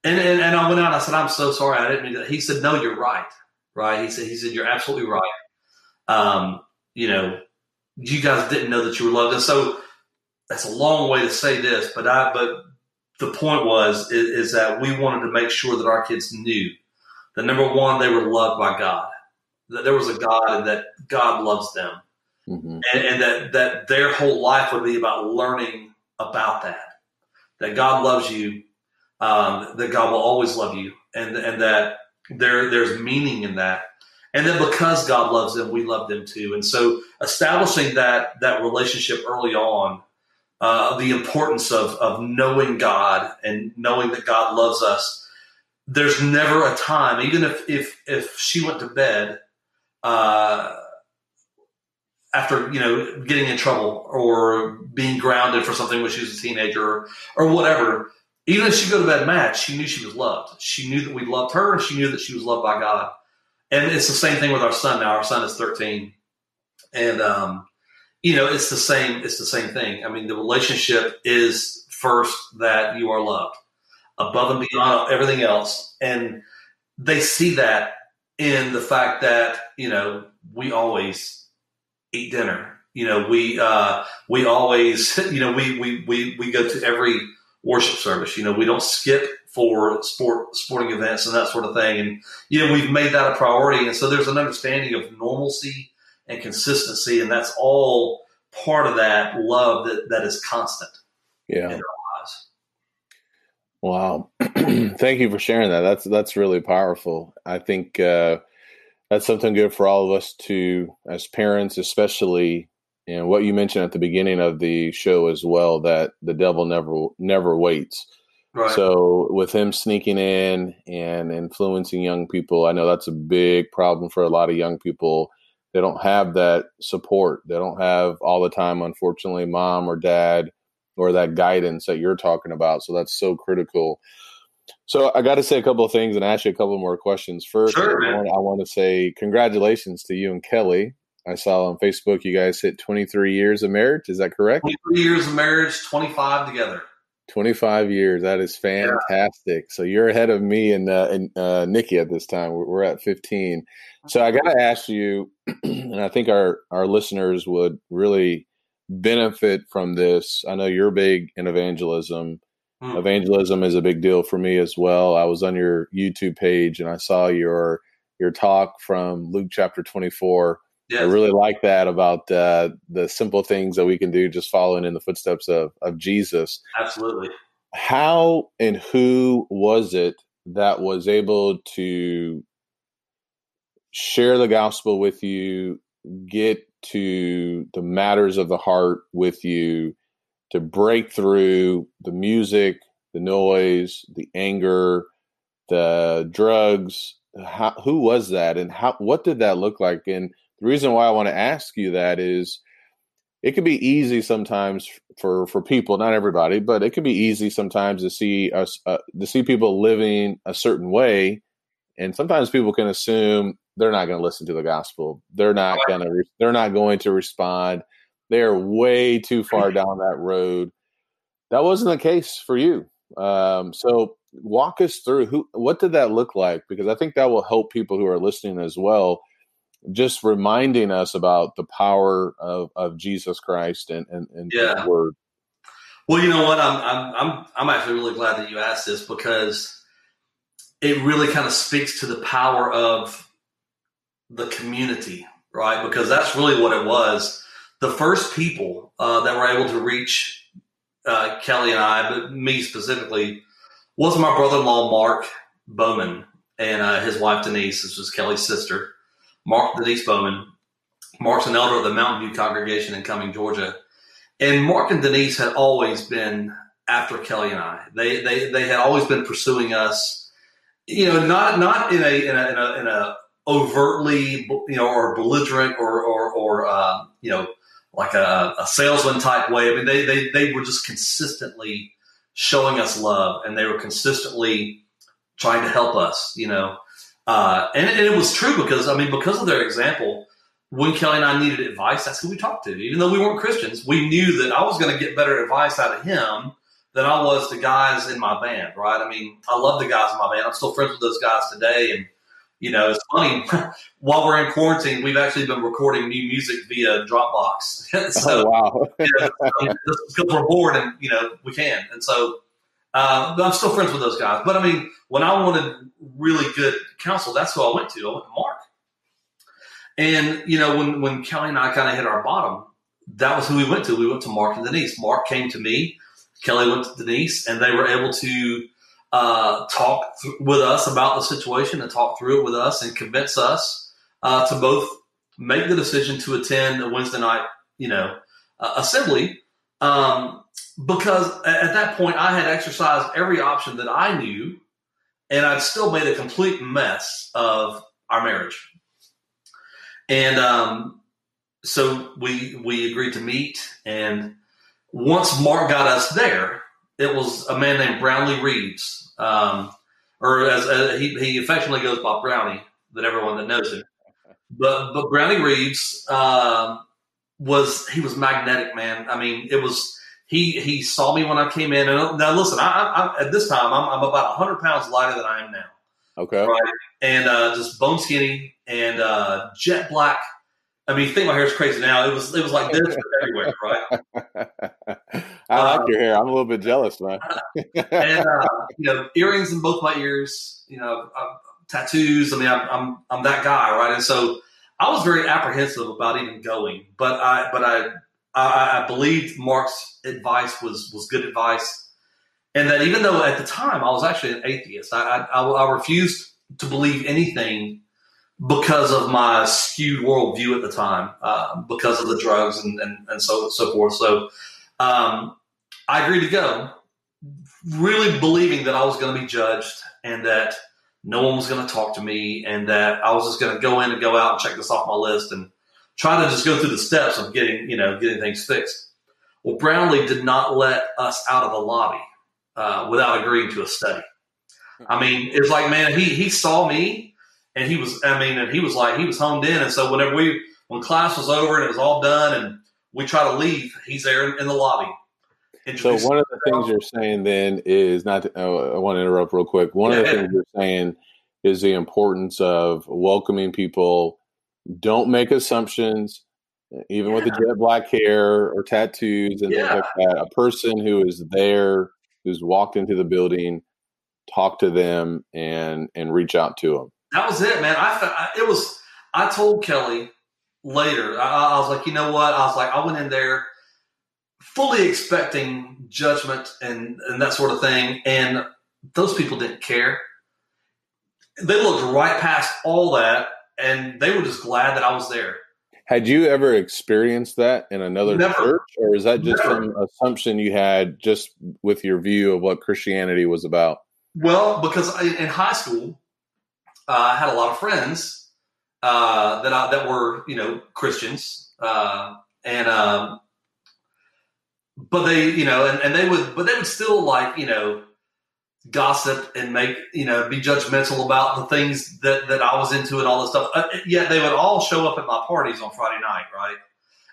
[SPEAKER 3] and, and, and I went out and I said, I'm so sorry. I didn't mean that. He said, no, you're right. Right. He said, he said, you're absolutely right. Um, you know, you guys didn't know that you were loved. And so that's a long way to say this, but I, but the point was, is, is that we wanted to make sure that our kids knew that number one, they were loved by God, that there was a God and that God loves them. Mm-hmm. And, and that, that their whole life would be about learning about that, that God loves you um, that God will always love you, and and that there there's meaning in that, and then because God loves them, we love them too. And so establishing that that relationship early on, uh, the importance of of knowing God and knowing that God loves us. There's never a time, even if if if she went to bed. Uh, after you know getting in trouble or being grounded for something when she was a teenager or, or whatever even if she go to bed mad, she knew she was loved. She knew that we loved her, and she knew that she was loved by God. and it's the same thing with our son now. Our son is 13, and um, you know, it's the same. It's the same thing. I mean, the relationship is first that you are loved above and beyond everything else, and they see that in the fact that you know we always eat dinner. You know, we uh, we always *laughs* you know we we we we go to every worship service. You know, we don't skip for sport sporting events and that sort of thing. And you know, we've made that a priority, and so there's an understanding of normalcy and consistency, and that's all part of that love that that is constant.
[SPEAKER 2] Yeah. Wow. *clears throat* Thank you for sharing that. That's that's really powerful. I think uh, that's something good for all of us to, as parents, especially, and what you mentioned at the beginning of the show as well, that the devil never never waits. Right. So with him sneaking in and influencing young people, I know that's a big problem for a lot of young people. They don't have that support. They don't have all the time, unfortunately, mom or dad or that guidance that you're talking about. So that's so critical. So I got to say a couple of things and ask you a couple more questions. First, sure, I, want, I, want, to say congratulations to you and Kelly. I saw on Facebook you guys hit 23 years of marriage. Is that correct?
[SPEAKER 3] 23 years of marriage, 25 together.
[SPEAKER 2] 25 years. That is fantastic. Yeah. So you're ahead of me and, uh, and uh, Nikki at this time. We're, we're at 15. So I got to ask you, *clears throat* and I think our, our listeners would really benefit from this. I know you're big in evangelism. Hmm. Evangelism is a big deal for me as well. I was on your YouTube page and I saw your your talk from Luke chapter 24 Yes. I really like that about uh, the simple things that we can do just following in the footsteps of, of Jesus.
[SPEAKER 3] Absolutely.
[SPEAKER 2] How and who was it that was able to share the gospel with you, get to the matters of the heart with you, to break through the music, the noise, the anger, the drugs? How, who was that, and how? What did that look like? And the reason why I want to ask you that is it can be easy sometimes for for people, not everybody, but it can be easy sometimes to see us uh, to see people living a certain way, and sometimes people can assume they're not going to listen to the gospel. They're not going to. They're not going to respond. They're way too far down that road. That wasn't the case for you. Um, so walk us through who. What did that look like? Because I think that will help people who are listening as well just reminding us about the power of, of Jesus Christ and, and, and yeah. His word.
[SPEAKER 3] Well, you know what? I'm, I'm, I'm, I'm actually really glad that you asked this because it really kind of speaks to the power of the community, right? Because that's really what it was. The first people uh, that were able to reach uh, Kelly and I, but me specifically, was my brother-in-law Mark Bowman and uh, his wife Denise. This was Kelly's sister. Mark Denise Bowman. Mark's an elder of the Mountain View congregation in Cumming, Georgia. And Mark and Denise had always been after Kelly and I. They they they had always been pursuing us, you know, not not in a in a in a, in a overtly you know or belligerent or or or uh, you know like a, a salesman type way. I mean, they they they were just consistently showing us love, and they were consistently trying to help us. You know, uh, and, and, it was true because, I mean, because of their example, when Kelly and I needed advice, that's who we talked to. Even though we weren't Christians, we knew that I was going to get better advice out of him than I was the guys in my band, right? I mean, I love the guys in my band. I'm still friends with those guys today. And, you know, it's funny. *laughs* While we're in quarantine, we've actually been recording new music via Dropbox. *laughs* so, oh, wow. yeah, because we're bored and, you know, we can. And so, uh, I'm still friends with those guys. But I mean, when I wanted really good counsel, that's who I went to. I went to Mark. And, you know, when, when Kelly and I kind of hit our bottom, that was who we went to. We went to Mark and Denise. Mark came to me, Kelly went to Denise, and they were able to uh, talk th- with us about the situation and talk through it with us and convince us uh, to both make the decision to attend a Wednesday night, you know, uh, assembly. Um, because at that point I had exercised every option that I knew, and I'd still made a complete mess of our marriage. And um, so we we agreed to meet, and once Mark got us there, it was a man named Brownlee Reeves, um, or as, as he, he affectionately goes by Brownie, than everyone that knows him. But but Brownie Reeves um, was he was magnetic, man. I mean, it was he he saw me when I came in. And now listen, I, I, at this time I'm, I'm about hundred pounds lighter than I am now.
[SPEAKER 2] Okay.
[SPEAKER 3] Right. And uh, just bone skinny and uh, jet black. I mean, you think my hair is crazy now. It was it was like this *laughs* everywhere, right? *laughs*
[SPEAKER 2] I like uh, your hair. I'm a little bit jealous, man. *laughs*
[SPEAKER 3] and uh, you know, earrings in both my ears. You know, uh, tattoos. I mean, I'm, I'm I'm that guy, right? And so I was very apprehensive about even going, but I but I I, I believed Mark's advice was was good advice, and that even though at the time I was actually an atheist, I I, I refused to believe anything because of my skewed worldview at the time, uh, because of the drugs and, and, and so so forth. So um, I agreed to go, really believing that I was going to be judged and that no one was going to talk to me and that I was just going to go in and go out and check this off my list and try to just go through the steps of getting, you know, getting things fixed. Well, Brownlee did not let us out of the lobby uh, without agreeing to a study. I mean, it's like, man, he he saw me and he was, I mean, and he was like, he was honed in. And so whenever we, when class was over and it was all done and we try to leave, he's there in, in the lobby.
[SPEAKER 2] So one of the things you're saying then is not. To, oh, I want to interrupt real quick. One yeah, of the things you're saying is the importance of welcoming people. Don't make assumptions, even yeah. with the jet black hair or tattoos and yeah. things like that. A person who is there, who's walked into the building, talk to them and and reach out to them.
[SPEAKER 3] That was it, man. I, I it was. I told Kelly later. I, I was like, you know what? I was like, I went in there fully expecting judgment and, and that sort of thing. And those people didn't care. They looked right past all that and they were just glad that I was there.
[SPEAKER 2] Had you ever experienced that in another Never. church, or is that just Never. an assumption you had just with your view of what Christianity was about?
[SPEAKER 3] Well, because I, in high school, uh, I had a lot of friends uh, that I, that were you know Christians, uh, and um, but they, you know, and, and they would, but they would still like, you know, gossip and make, you know, be judgmental about the things that, that I was into and all this stuff. Uh, yet they would all show up at my parties on Friday night, right?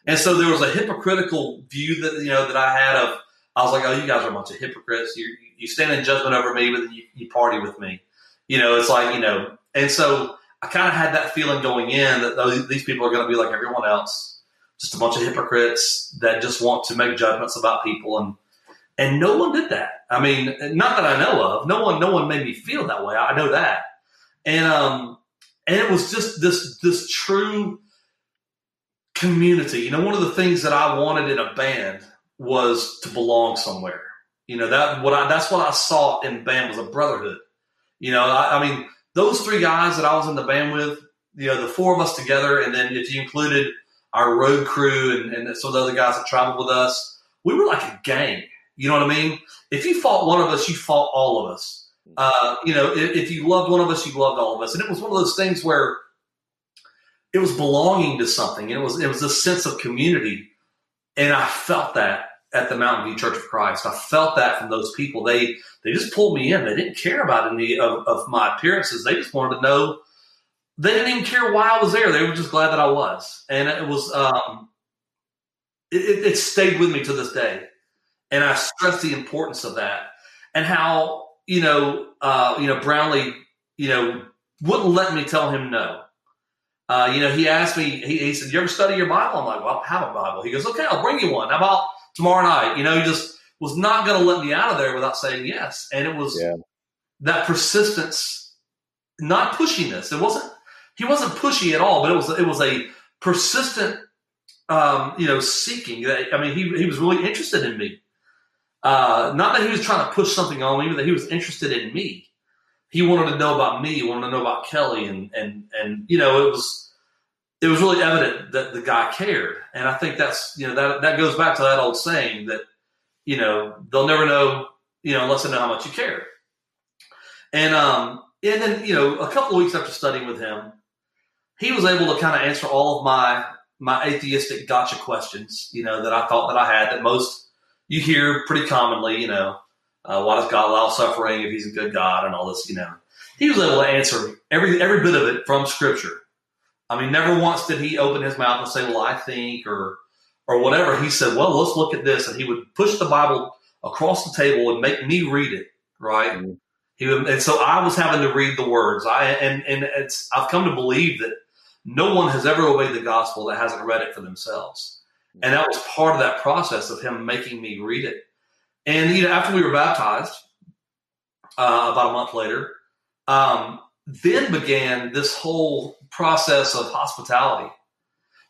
[SPEAKER 3] And so there was a hypocritical view that, you know, that I had of, I was like, oh, you guys are a bunch of hypocrites. You, you stand in judgment over me, but you, you party with me. You know, it's like, you know, and so I kind of had that feeling going in that those, these people are going to be like everyone else just a bunch of hypocrites that just want to make judgments about people and and no one did that. I mean, not that I know of. No one, no one made me feel that way. I know that, and um, and it was just this this true community. You know, one of the things that I wanted in a band was to belong somewhere. You know that what I that's what I saw in band was a brotherhood. You know, I, I mean, those three guys that I was in the band with, you know, the four of us together, and then if you included our road crew and, and some of the other guys that traveled with us, we were like a gang. You know what I mean? If you fought one of us, you fought all of us. Uh, you know, if, if, you loved one of us, you loved all of us. And it was one of those things where it was belonging to something. It was it was a sense of community, and I felt that at the Mountain View Church of Christ. I felt that from those people. They they just pulled me in. They didn't care about any of, of my appearances. They just wanted to know they didn't even care why I was there. They were just glad that I was, and it was um, it, it stayed with me to this day. And I stress the importance of that and how you know uh, you know Brownlee you know wouldn't let me tell him no. Uh, you know, he asked me. He, he said, "You ever study your Bible?" I'm like, "Well, I have a Bible." He goes, "Okay, I'll bring you one. How about tomorrow night?" You know, he just was not going to let me out of there without saying yes, and it was yeah. that persistence, not pushiness. It wasn't he wasn't pushy at all, but it was it was a persistent, um, you know, seeking. That I mean, he he was really interested in me. Uh, not that he was trying to push something on me, but that he was interested in me. He wanted to know about me. He wanted to know about Kelly, and and and you know, it was it was really evident that the guy cared. And I think that's you know that that goes back to that old saying that you know they'll never know you know unless they know how much you care. And um and then you know a couple of weeks after studying with him, he was able to kind of answer all of my my atheistic gotcha questions, you know, that I thought that I had that most you hear pretty commonly, you know, uh, why does God allow suffering if he's a good God and all this, you know. he was able to answer every every bit of it from Scripture. I mean, never once did he open his mouth and say, "Well, I think," or or whatever. He said, "Well, let's look at this," and he would push the Bible across the table and make me read it. Right. Mm-hmm. He would, and so I was having to read the words. I and and it's I've come to believe that no one has ever obeyed the gospel that hasn't read it for themselves, and that was part of that process of him making me read it. And you know, after we were baptized, uh, about a month later, um, then began this whole process of hospitality,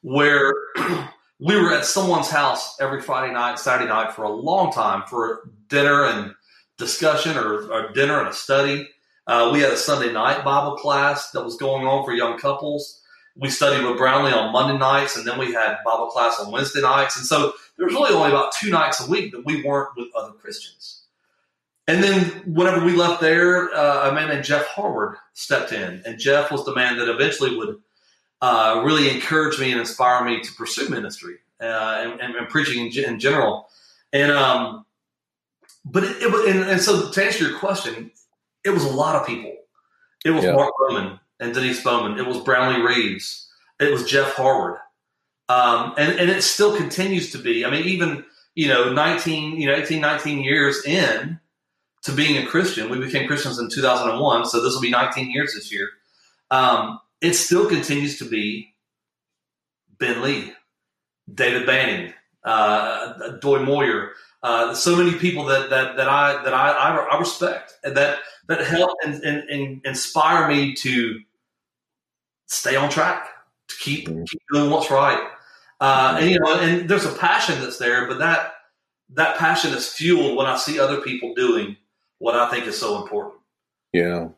[SPEAKER 3] where *clears throat* we were at someone's house every Friday night, Saturday night for a long time for dinner and discussion, or, or dinner and a study. Uh, we had a Sunday night Bible class that was going on for young couples. We studied with Brownlee on Monday nights, and then we had Bible class on Wednesday nights. And so there was really only about two nights a week that we weren't with other Christians. And then whenever we left there, uh, a man named Jeff Harward stepped in, and Jeff was the man that eventually would uh, really encourage me and inspire me to pursue ministry uh, and, and, and, preaching in, in, general. And um, but it, it and, and, so to answer your question, it was a lot of people. It was yeah. Mark Bowman and Denise Bowman. It was Brownlee Reeves. It was Jeff Harward. Um, and, and it still continues to be. I mean, even, you know, 19, you know, 18, 19 years in to being a Christian, we became Christians in 2001. So this will be 19 years this year. Um, it still continues to be Ben Lee, David Banning, uh, Doy Moyer, uh, so many people that, that, that I, that I, I, respect and that, that help and, and, and inspire me to stay on track, to keep, mm-hmm. keep doing what's right. Uh, and you know, and there's a passion that's there, but that that passion is fueled when I see other people doing what I think is so important.
[SPEAKER 2] Yeah.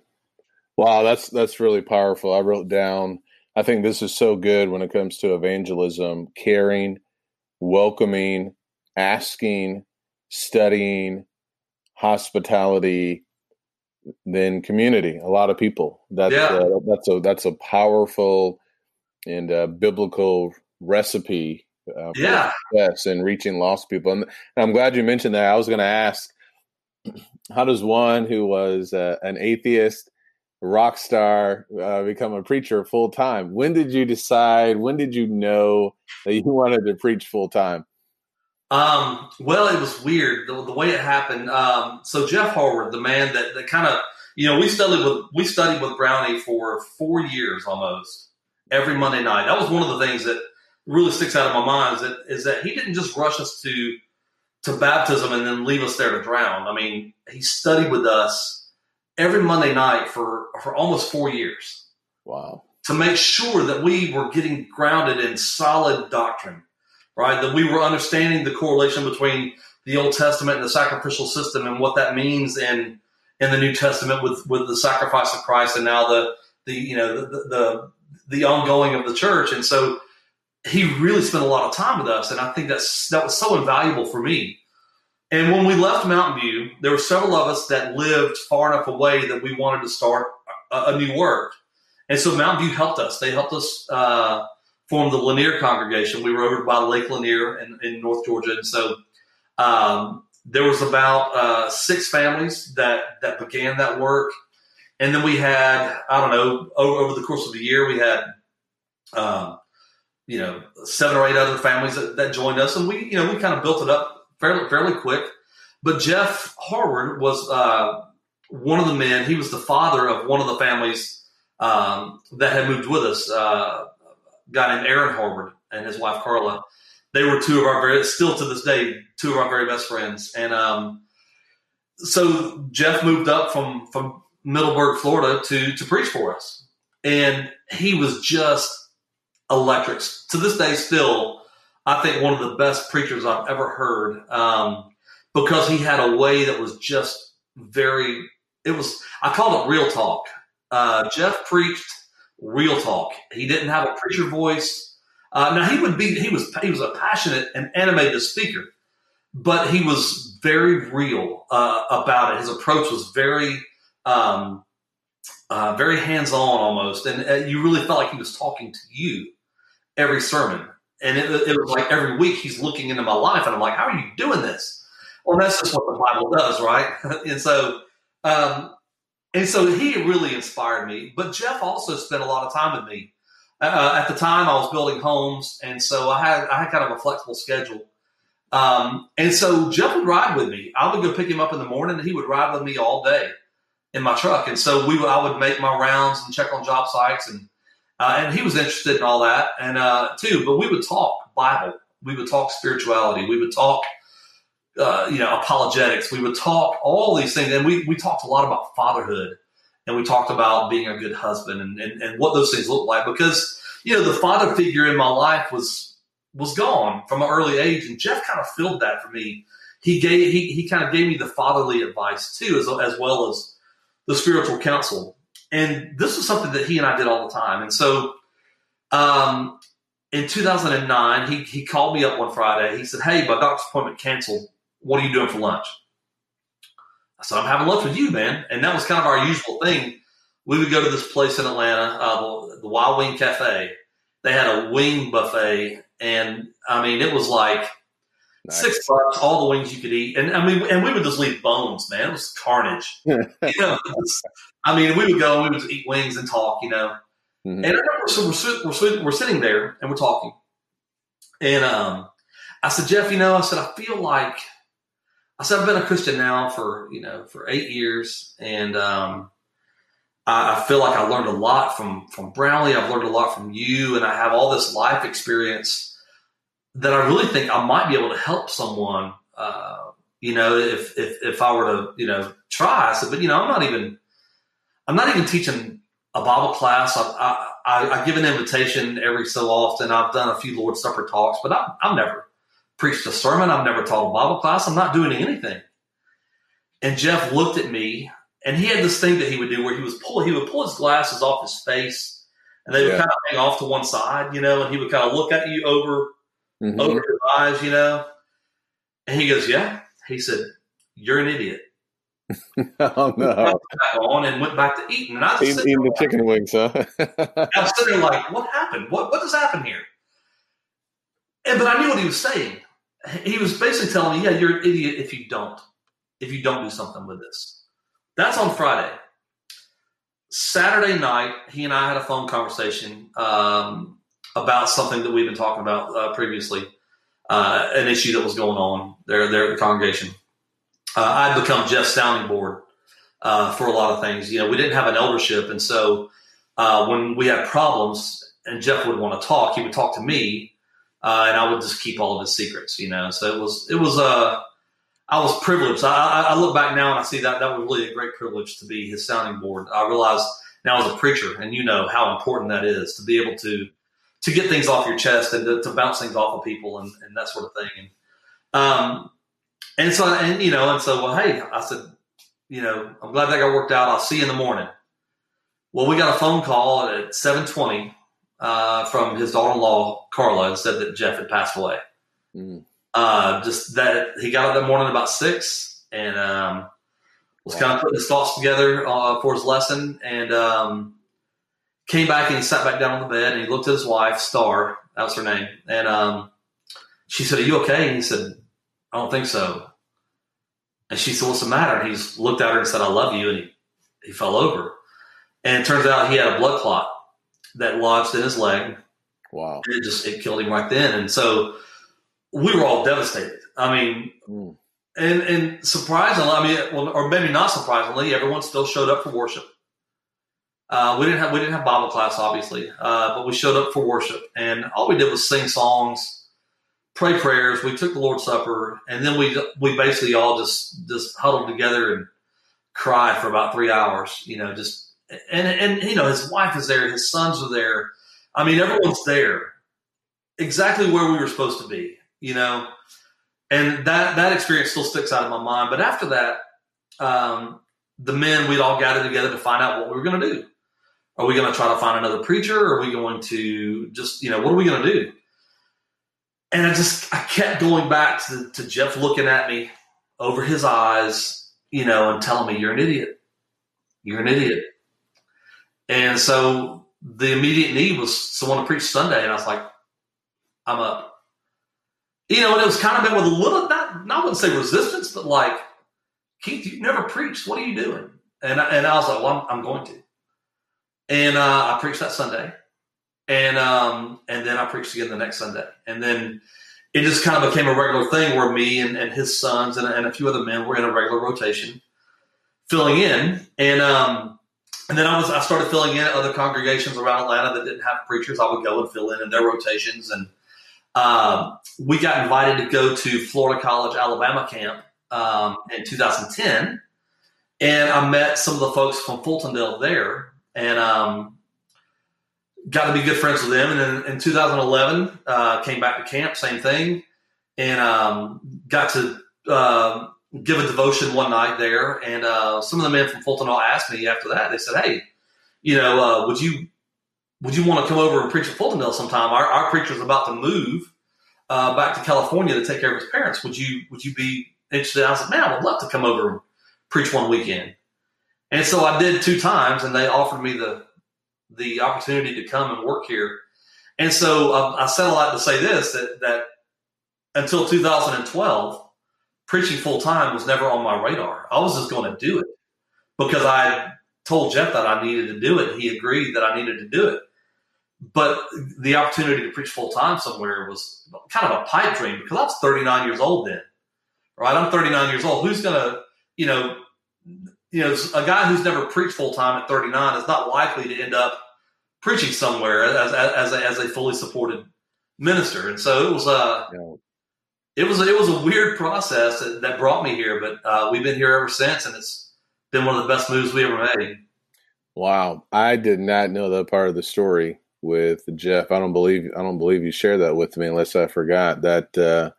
[SPEAKER 2] Wow, that's that's really powerful. I wrote down. I think this is so good when it comes to evangelism, caring, welcoming, asking, studying, hospitality, then community. A lot of people. That's yeah. uh, that's a that's a powerful and uh, biblical recipe uh,
[SPEAKER 3] yeah.
[SPEAKER 2] success in reaching lost people. And, and I'm glad you mentioned that. I was going to ask, *clears throat* how does one who was uh, an atheist, rock star, uh, become a preacher full time? When did you decide? When did you know that you *laughs* wanted to preach full time?
[SPEAKER 3] Um, well, it was weird the, the way it happened. Um, so Jeff Harward, the man that, that kind of, you know, we studied with we studied with Brownlee for four years almost every Monday night. That was one of the things that really sticks out of my mind is that is that he didn't just rush us to to baptism and then leave us there to drown. I mean, he studied with us every Monday night for for almost four years.
[SPEAKER 2] Wow.
[SPEAKER 3] To make sure that we were getting grounded in solid doctrine, right? That we were understanding the correlation between the Old Testament and the sacrificial system and what that means in in the New Testament with with the sacrifice of Christ and now the the you know the the, the ongoing of the church. And so he really spent a lot of time with us, and I think that's that was so invaluable for me. And when we left Mountain View, there were several of us that lived far enough away that we wanted to start a, a new work. And so Mountain View helped us. They helped us uh, form the Lanier congregation. We were over by Lake Lanier in, in North Georgia, and so um, there was about uh, six families that that began that work. And then we had, I don't know, over, over the course of the year, we had um, you know, seven or eight other families that, that joined us, and we, you know, we kind of built it up fairly fairly quick. But Jeff Harward was uh, one of the men. He was the father of one of the families um, that had moved with us. Uh, guy named Aaron Harward and his wife Carla. They were two of our very, still to this day, two of our very best friends. And um, so Jeff moved up from from Middleburg, Florida, to to preach for us, and he was just electrics. To this day, still, I think one of the best preachers I've ever heard um, because he had a way that was just very, it was, I call it real talk. Uh, Jeff preached real talk. He didn't have a preacher voice. Uh, now he would be, he was, he was a passionate and animated speaker, but he was very real uh, about it. His approach was very, um, uh, very hands on almost, and uh, you really felt like he was talking to you every sermon. And it, it, was like every week he's looking into my life, and I'm like, how are you doing this? Well, that's just what the Bible does, right? *laughs* and so, um, and so he really inspired me. But Jeff also spent a lot of time with me. Uh, at the time, I was building homes, and so I had I had kind of a flexible schedule. Um, and so Jeff would ride with me. I would go pick him up in the morning, and he would ride with me all day in my truck. And so we, I would make my rounds and check on job sites, and uh, and he was interested in all that, and uh, too. But we would talk Bible, we would talk spirituality, we would talk, uh, you know, apologetics. We would talk all these things, and we we talked a lot about fatherhood, and we talked about being a good husband, and and, and what those things look like because you know the father figure in my life was was gone from an early age, and Jeff kind of filled that for me. He gave he he kind of gave me the fatherly advice too, as as well as the spiritual counsel. And this was something that he and I did all the time. And so um, in 2009, he, he called me up one Friday. He said, Hey, my doctor's appointment canceled. What are you doing for lunch? I said, I'm having lunch with you, man. And that was kind of our usual thing. We would go to this place in Atlanta, uh, the, Wild Wing Cafe. They had a wing buffet. And I mean, it was like Nice. Six bucks, all the wings you could eat, and I mean, and we would just leave bones, man. It was carnage. *laughs* you know, was, I mean, we would go and we would eat wings and talk, you know. Mm-hmm. And I remember, so we're, we're, we're sitting there and we're talking, and um, I said, Jeff, you know, I said I feel like, I said I've been a Christian now for you know for eight years, and um, I, I feel like I learned a lot from from Brownlee. I've learned a lot from you, and I have all this life experience that I really think I might be able to help someone. Uh, you know, if, if if I were to you know try, I said, but you know, I'm not even I'm not even teaching a Bible class. I, I, I give an invitation every so often. I've done a few Lord's Supper talks, but I, I've never preached a sermon. I've never taught a Bible class. I'm not doing anything. And Jeff looked at me, and he had this thing that he would do where he was pull he would pull his glasses off his face, and they would yeah. kind of hang off to one side, you know, and he would kind of look at you over mm-hmm. over his eyes, you know. And he goes, "Yeah." He said, "You're an idiot." *laughs*
[SPEAKER 2] oh no!
[SPEAKER 3] Back on and went back to eating, and I was
[SPEAKER 2] eating, eating the chicken wings, huh? *laughs*
[SPEAKER 3] I was sitting there like, "What happened? What what has happened here?" And but I knew what he was saying. He was basically telling me, "Yeah, you're an idiot if you don't, if you don't do something with this." That's on Friday. Saturday night, he and I had a phone conversation. Um, about something that we've been talking about uh, previously, uh, an issue that was going on there, there at the congregation. Uh, I'd become Jeff's sounding board uh, for a lot of things. You know, we didn't have an eldership, and so uh, when we had problems, and Jeff would want to talk, he would talk to me, uh, and I would just keep all of his secrets. You know, so it was it was uh, I was privileged. I, I, look back now and I see that that was really a great privilege to be his sounding board. I realize now as a preacher, and you know how important that is to be able to to get things off your chest and to, to bounce things off of people and, and that sort of thing. And, um, and so, and, you know, and so, well, hey, I said, you know, I'm glad that got worked out. I'll see you in the morning. Well, we got a phone call at 720 uh, from his daughter-in-law, Carla, and said that Jeff had passed away. Mm. Uh, just that he got up that morning about six and um, was wow. kind of putting his thoughts together uh, for his lesson. And um, came back and he sat back down on the bed and he looked at his wife, Star, that was her name. And um, she said, Are you okay? And he said, I don't think so. And she said, What's the matter? And he just looked at her and said, I love you. And he, he fell over. And it turns out he had a blood clot that lodged in his leg.
[SPEAKER 2] Wow.
[SPEAKER 3] it just it killed him right then. And so we were all devastated. I mean, mm. and and surprisingly, I mean, well, or maybe not surprisingly, everyone still showed up for worship. Uh, we didn't have we didn't have Bible class, obviously, uh, but we showed up for worship, and all we did was sing songs, pray prayers. We took the Lord's Supper, and then we we basically all just just huddled together and cried for about three hours. You know, just and and you know his wife is there, his sons are there. I mean, everyone's there, exactly where we were supposed to be. You know, and that that experience still sticks out in my mind. But after that, um, the men we'd all gathered together to find out what we were going to do are we going to try to find another preacher? Are we going to just, you know, what are we going to do? And I just, I kept going back to, to Jeff looking at me over his eyes, you know, and telling me, you're an idiot. You're an idiot. And so the immediate need was someone to preach Sunday. And I was like, I'm up. You know, and it was kind of met with a little, not, not I wouldn't say resistance, but like, Keith, you've never preached. What are you doing? And and I was like, well, I'm, I'm going to. And uh, I preached that Sunday, and um, and then I preached again the next Sunday, and then it just kind of became a regular thing where me and, and his sons and, and a few other men were in a regular rotation, filling in, and um, and then I was I started filling in other congregations around Atlanta that didn't have preachers. I would go and fill in in their rotations, and um, we got invited to go to Florida College Alabama camp um, in 2010, and I met some of the folks from Fultondale there, and um, got to be good friends with them. And in, in 2011, uh, came back to camp, same thing, and um, got to uh, give a devotion one night there. And uh, some of the men from Fultondale asked me after that. They said, "Hey, you know, uh, would you would you want to come over and preach at Fultondale sometime? Our, our preacher's about to move uh, back to California to take care of his parents. Would you would you be interested?" I said, "Man, I would love to come over and preach one weekend." And so I did two times, and they offered me the the opportunity to come and work here. And so uh, I said a lot to say this that that until 2012, preaching full time was never on my radar. I was just going to do it because I told Jeff that I needed to do it. He agreed that I needed to do it. But the opportunity to preach full time somewhere was kind of a pipe dream because I was 39 years old then. Right? I'm 39 years old. Who's going to, you know, you know, a guy who's never preached full time at 39 is not likely to end up preaching somewhere as as a, as a fully supported minister. And so it was uh, it was it was a weird process that, that brought me here, but uh, we've been here ever since, and it's been one of the best moves we ever made.
[SPEAKER 2] Wow, I did not know that part of the story with Jeff. I don't believe I don't believe you shared that with me unless I forgot that. Uh,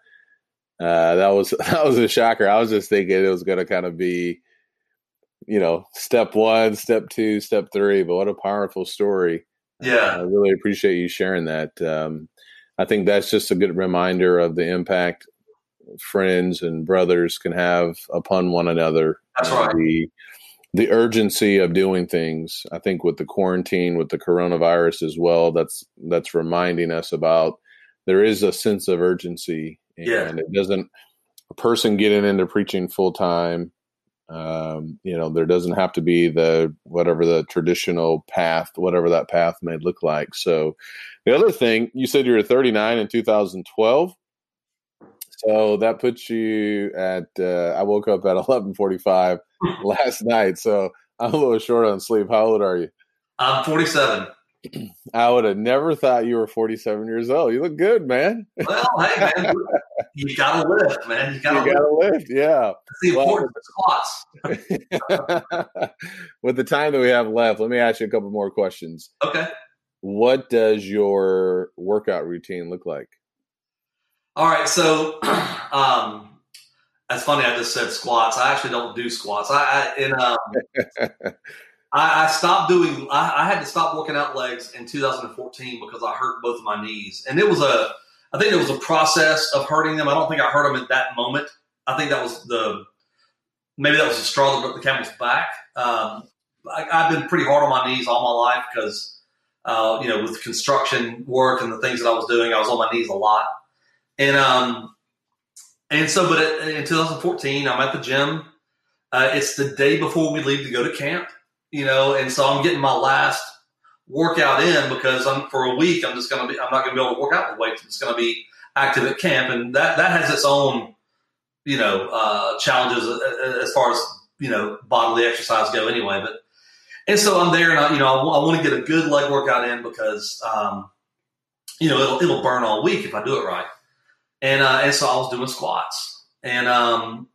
[SPEAKER 2] uh, that was *laughs* that was a shocker. I was just thinking it was going to kind of be you know, step one, step two, step three. But what a powerful story.
[SPEAKER 3] Yeah.
[SPEAKER 2] I really appreciate you sharing that. Um, I think that's just a good reminder of the impact friends and brothers can have upon one another.
[SPEAKER 3] That's right.
[SPEAKER 2] The, the urgency of doing things. I think with the quarantine, with the coronavirus as well, that's that's reminding us about there is a sense of urgency, and
[SPEAKER 3] yeah.
[SPEAKER 2] it doesn't a person getting into preaching full time um, you know, there doesn't have to be the whatever the traditional path, whatever that path may look like. So, the other thing you said you were 39 in 2012. So that puts you at. Uh, I woke up at *laughs* 11:45 *laughs* last night, so I'm a little short on sleep. How old are you?
[SPEAKER 3] I'm 47. *clears throat*
[SPEAKER 2] I would have never thought you were 47 years old. You look good, man. *laughs*
[SPEAKER 3] Well, hey, man, you gotta lift, man. You gotta,
[SPEAKER 2] you gotta lift. Yeah.
[SPEAKER 3] That's the importance well, of
[SPEAKER 2] squats. With the time that we have left, let me ask you a couple more questions.
[SPEAKER 3] Okay.
[SPEAKER 2] What does your workout routine look like?
[SPEAKER 3] All right. So, *clears throat* um, that's funny. I just said squats. I actually don't do squats. I, I in um, *laughs* I, I stopped doing. I, I, had to stop working out legs in 2014 because I hurt both of my knees, and it was a. I think it was a process of hurting them. I don't think I hurt them at that moment. I think that was the maybe that was the straw that broke the camel's back. Um, I, have been pretty hard on my knees all my life because uh, you know with construction work and the things that I was doing, I was on my knees a lot, and um, and so but in 2014, I'm at the gym. Uh, it's the day before we leave to go to camp you know, and so I'm getting my last workout in because I'm for a week. I'm just going to be. I'm not going to be able to work out the weights. It's going to be active at camp, and that that has its own, you know, uh, challenges as far as you know bodily exercise go. Anyway, but and so I'm there, and I, you know, I, want to get a good leg workout in because, um, you know, it'll it'll burn all week if I do it right. And uh, and so I was doing squats, and um,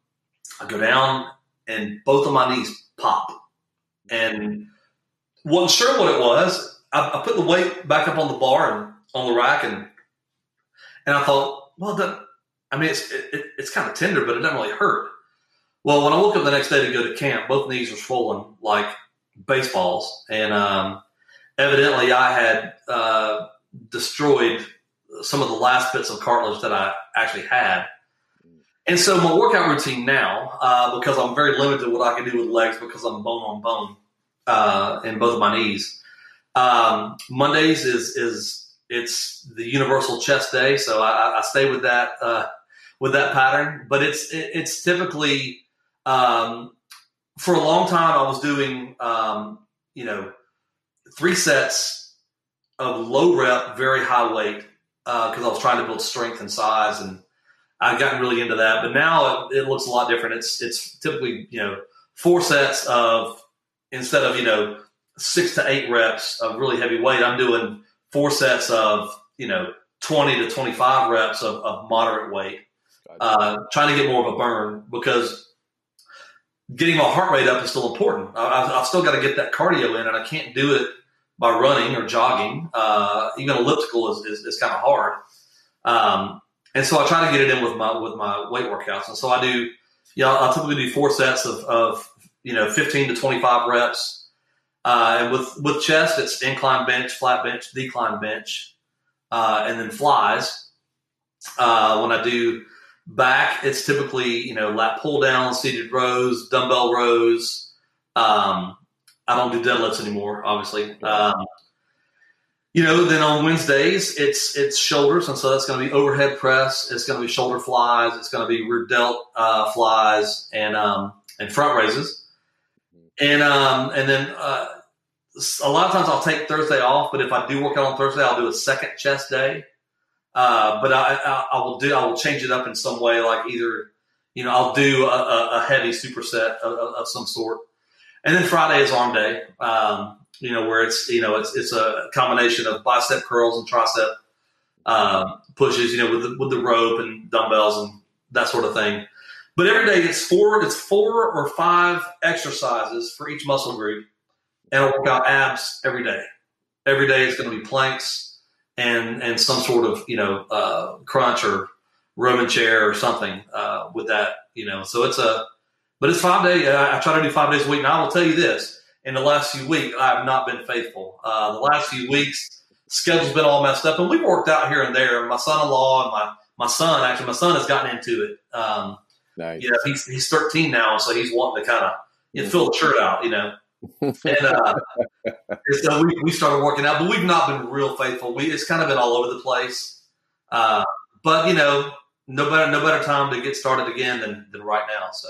[SPEAKER 3] I go down, and both of my knees pop and wasn't sure what it was. I, I, put the weight back up on the bar and on the rack, and and I thought, well, that, I mean, it's it, it's kind of tender, but it doesn't really hurt. Well, when I woke up the next day to go to camp, both knees were swollen like baseballs, and um, evidently I had uh, destroyed some of the last bits of cartilage that I actually had. And so my workout routine now, uh, because I'm very limited what I can do with legs because I'm bone on bone uh, in both my knees. Um, Mondays is is it's the universal chest day, so I, I stay with that uh, with that pattern. But it's it, it's typically um, for a long time, I was doing, um, you know, three sets of low rep, very high weight because uh, I was trying to build strength and size, and I've gotten really into that. But now it, it, looks a lot different. It's it's typically you know four sets of instead of you know six to eight reps of really heavy weight, I'm doing four sets of you know twenty to twenty five reps of, of moderate weight, uh, trying to get more of a burn because getting my heart rate up is still important. I, have still got to get that cardio in, and I can't do it by running or jogging. Uh, even elliptical is, is, is kind of hard. Um, and so I try to get it in with my with my weight workouts. And so I do, you know, I typically do four sets of, of you know 15 to 25 reps. Uh, and with with chest, it's incline bench, flat bench, decline bench, uh, and then flies. Uh, when I do back, it's typically you know lat pull down, seated rows, dumbbell rows. Um, I don't do deadlifts anymore, obviously. Um, you know, then on Wednesdays it's it's shoulders, and so that's going to be overhead press. It's going to be shoulder flies. It's going to be rear delt uh, flies and um, and front raises, and um, and then uh, a lot of times I'll take Thursday off. But if I do work out on Thursday, I'll do a second chest day. Uh, but I, I, I, will do I will change it up in some way, like either you know I'll do a, a heavy superset of, of, some sort, and then Friday is arm day. Um, you know, where it's you know it's it's a combination of bicep curls and tricep uh, pushes, you know, with the, with the rope and dumbbells and that sort of thing. But every day it's four it's four or five exercises for each muscle group, and I'll work out abs every day. Every day it's going to be planks and and some sort of you know uh, crunch or Roman chair or something uh, with that. You know, so it's a but it's five days. I, I try to do five days a week. Now I will tell you this: in the last few weeks, I have not been faithful. Uh, the last few weeks, schedule's been all messed up, and we've worked out here and there. My son-in-law and my my son, actually, my son has gotten into it. Um, nice. You know, he's he's 13 now, so he's wanting to kind of you know, fill the shirt out, you know. *laughs* and, uh, and so we, we started working out, but we've not been real faithful. We it's kind of been all over the place. Uh, but you know, no better no better time to get started again than than right now. So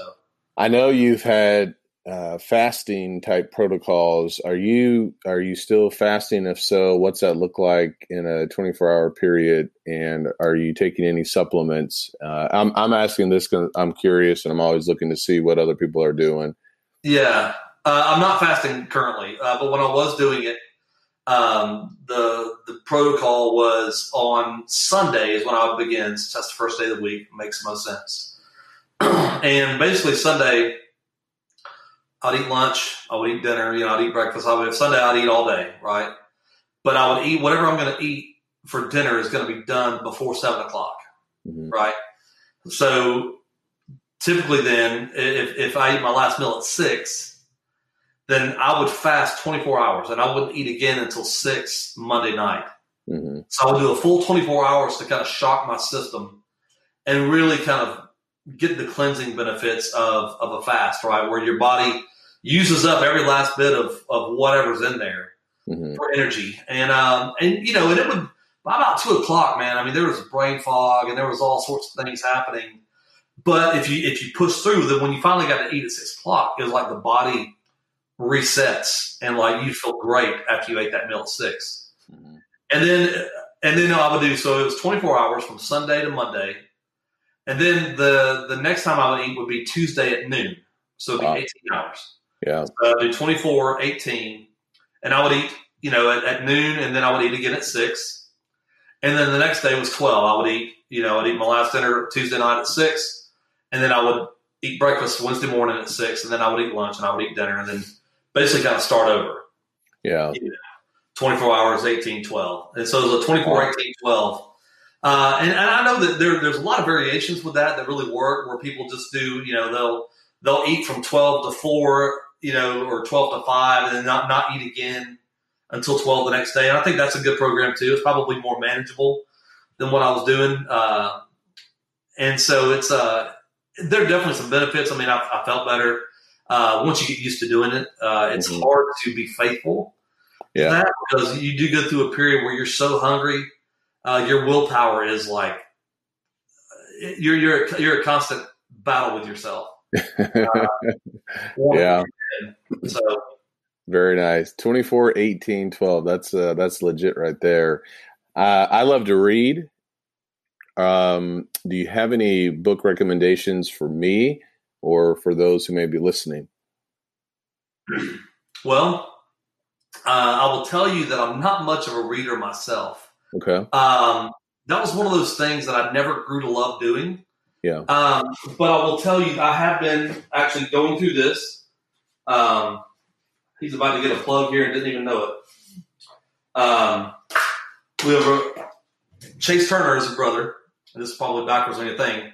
[SPEAKER 2] I know you've had uh, fasting type protocols. Are you are you still fasting? If so, what's that look like in a 24 hour period? And are you taking any supplements? Uh, I'm I'm asking this because I'm curious, and I'm always looking to see what other people are doing.
[SPEAKER 3] Yeah, uh, I'm not fasting currently, uh, but when I was doing it, um, the the protocol was on Sundays when I would begin. Since that's the first day of the week, makes the most sense. *clears throat* and basically, Sunday I'd eat lunch, I would eat dinner, you know, I'd eat breakfast. I would have Sunday, I'd eat all day, right? But I would eat whatever I'm going to eat for dinner is going to be done before seven o'clock, mm-hmm. right? So typically, then, if, if I eat my last meal at six, then I would fast 24 hours and I wouldn't eat again until six Monday night. Mm-hmm. So I would do a full 24 hours to kind of shock my system and really kind of get the cleansing benefits of, of a fast, right? Where your body uses up every last bit of, of whatever's in there mm-hmm. for energy. And, um, and, you know, and it would, by about two o'clock, man, I mean, there was brain fog and there was all sorts of things happening. But if you, if you push through, then when you finally got to eat at six o'clock, it was like the body resets and like you feel great after you ate that meal at 6 mm-hmm. And then, and then I would do, so it was 24 hours from Sunday to Monday. And then the, the next time I would eat would be Tuesday at noon. So it'd be wow. 18 hours.
[SPEAKER 2] Yeah. So
[SPEAKER 3] I do 24, 18, and I would eat, you know, at, at, noon, and then I would eat again at six, and then the next day was 12. I would eat, you know, I'd eat my last dinner Tuesday night at six, and then I would eat breakfast Wednesday morning at six, and then I would eat lunch, and I would eat dinner, and then basically kind of start over.
[SPEAKER 2] Yeah. You know,
[SPEAKER 3] 24 hours, 18, 12. And so it was a 24, 18, 12. Uh, and, and, I know that there, there's a lot of variations with that that really work where people just do, you know, they'll, they'll eat from 12 to 4 you know, or 12 to 5 and then not, not eat again until 12 the next day. And I think that's a good program too. It's probably more manageable than what I was doing. Uh, and so it's, uh, there are definitely some benefits. I mean, I, I felt better uh, once you get used to doing it. Uh, it's mm-hmm. hard to be faithful yeah. that because you do go through a period where you're so hungry. Uh, your willpower is like you're you're you're a constant battle with yourself. *laughs*
[SPEAKER 2] Uh, yeah. *laughs*
[SPEAKER 3] So
[SPEAKER 2] very nice. 24, 18, 12. That's uh, that's legit right there. Uh, I love to read. Um, do you have any book recommendations for me or for those who may be listening? *clears throat*
[SPEAKER 3] Well, uh, I will tell you that I'm not much of a reader myself.
[SPEAKER 2] Okay.
[SPEAKER 3] Um, that was one of those things that I never grew to love doing.
[SPEAKER 2] Yeah.
[SPEAKER 3] Um, but I will tell you, I have been actually going through this. Um, he's about to get a plug here and didn't even know it. Um, we have a, Chase Turner is a brother. And this is probably backwards on your thing,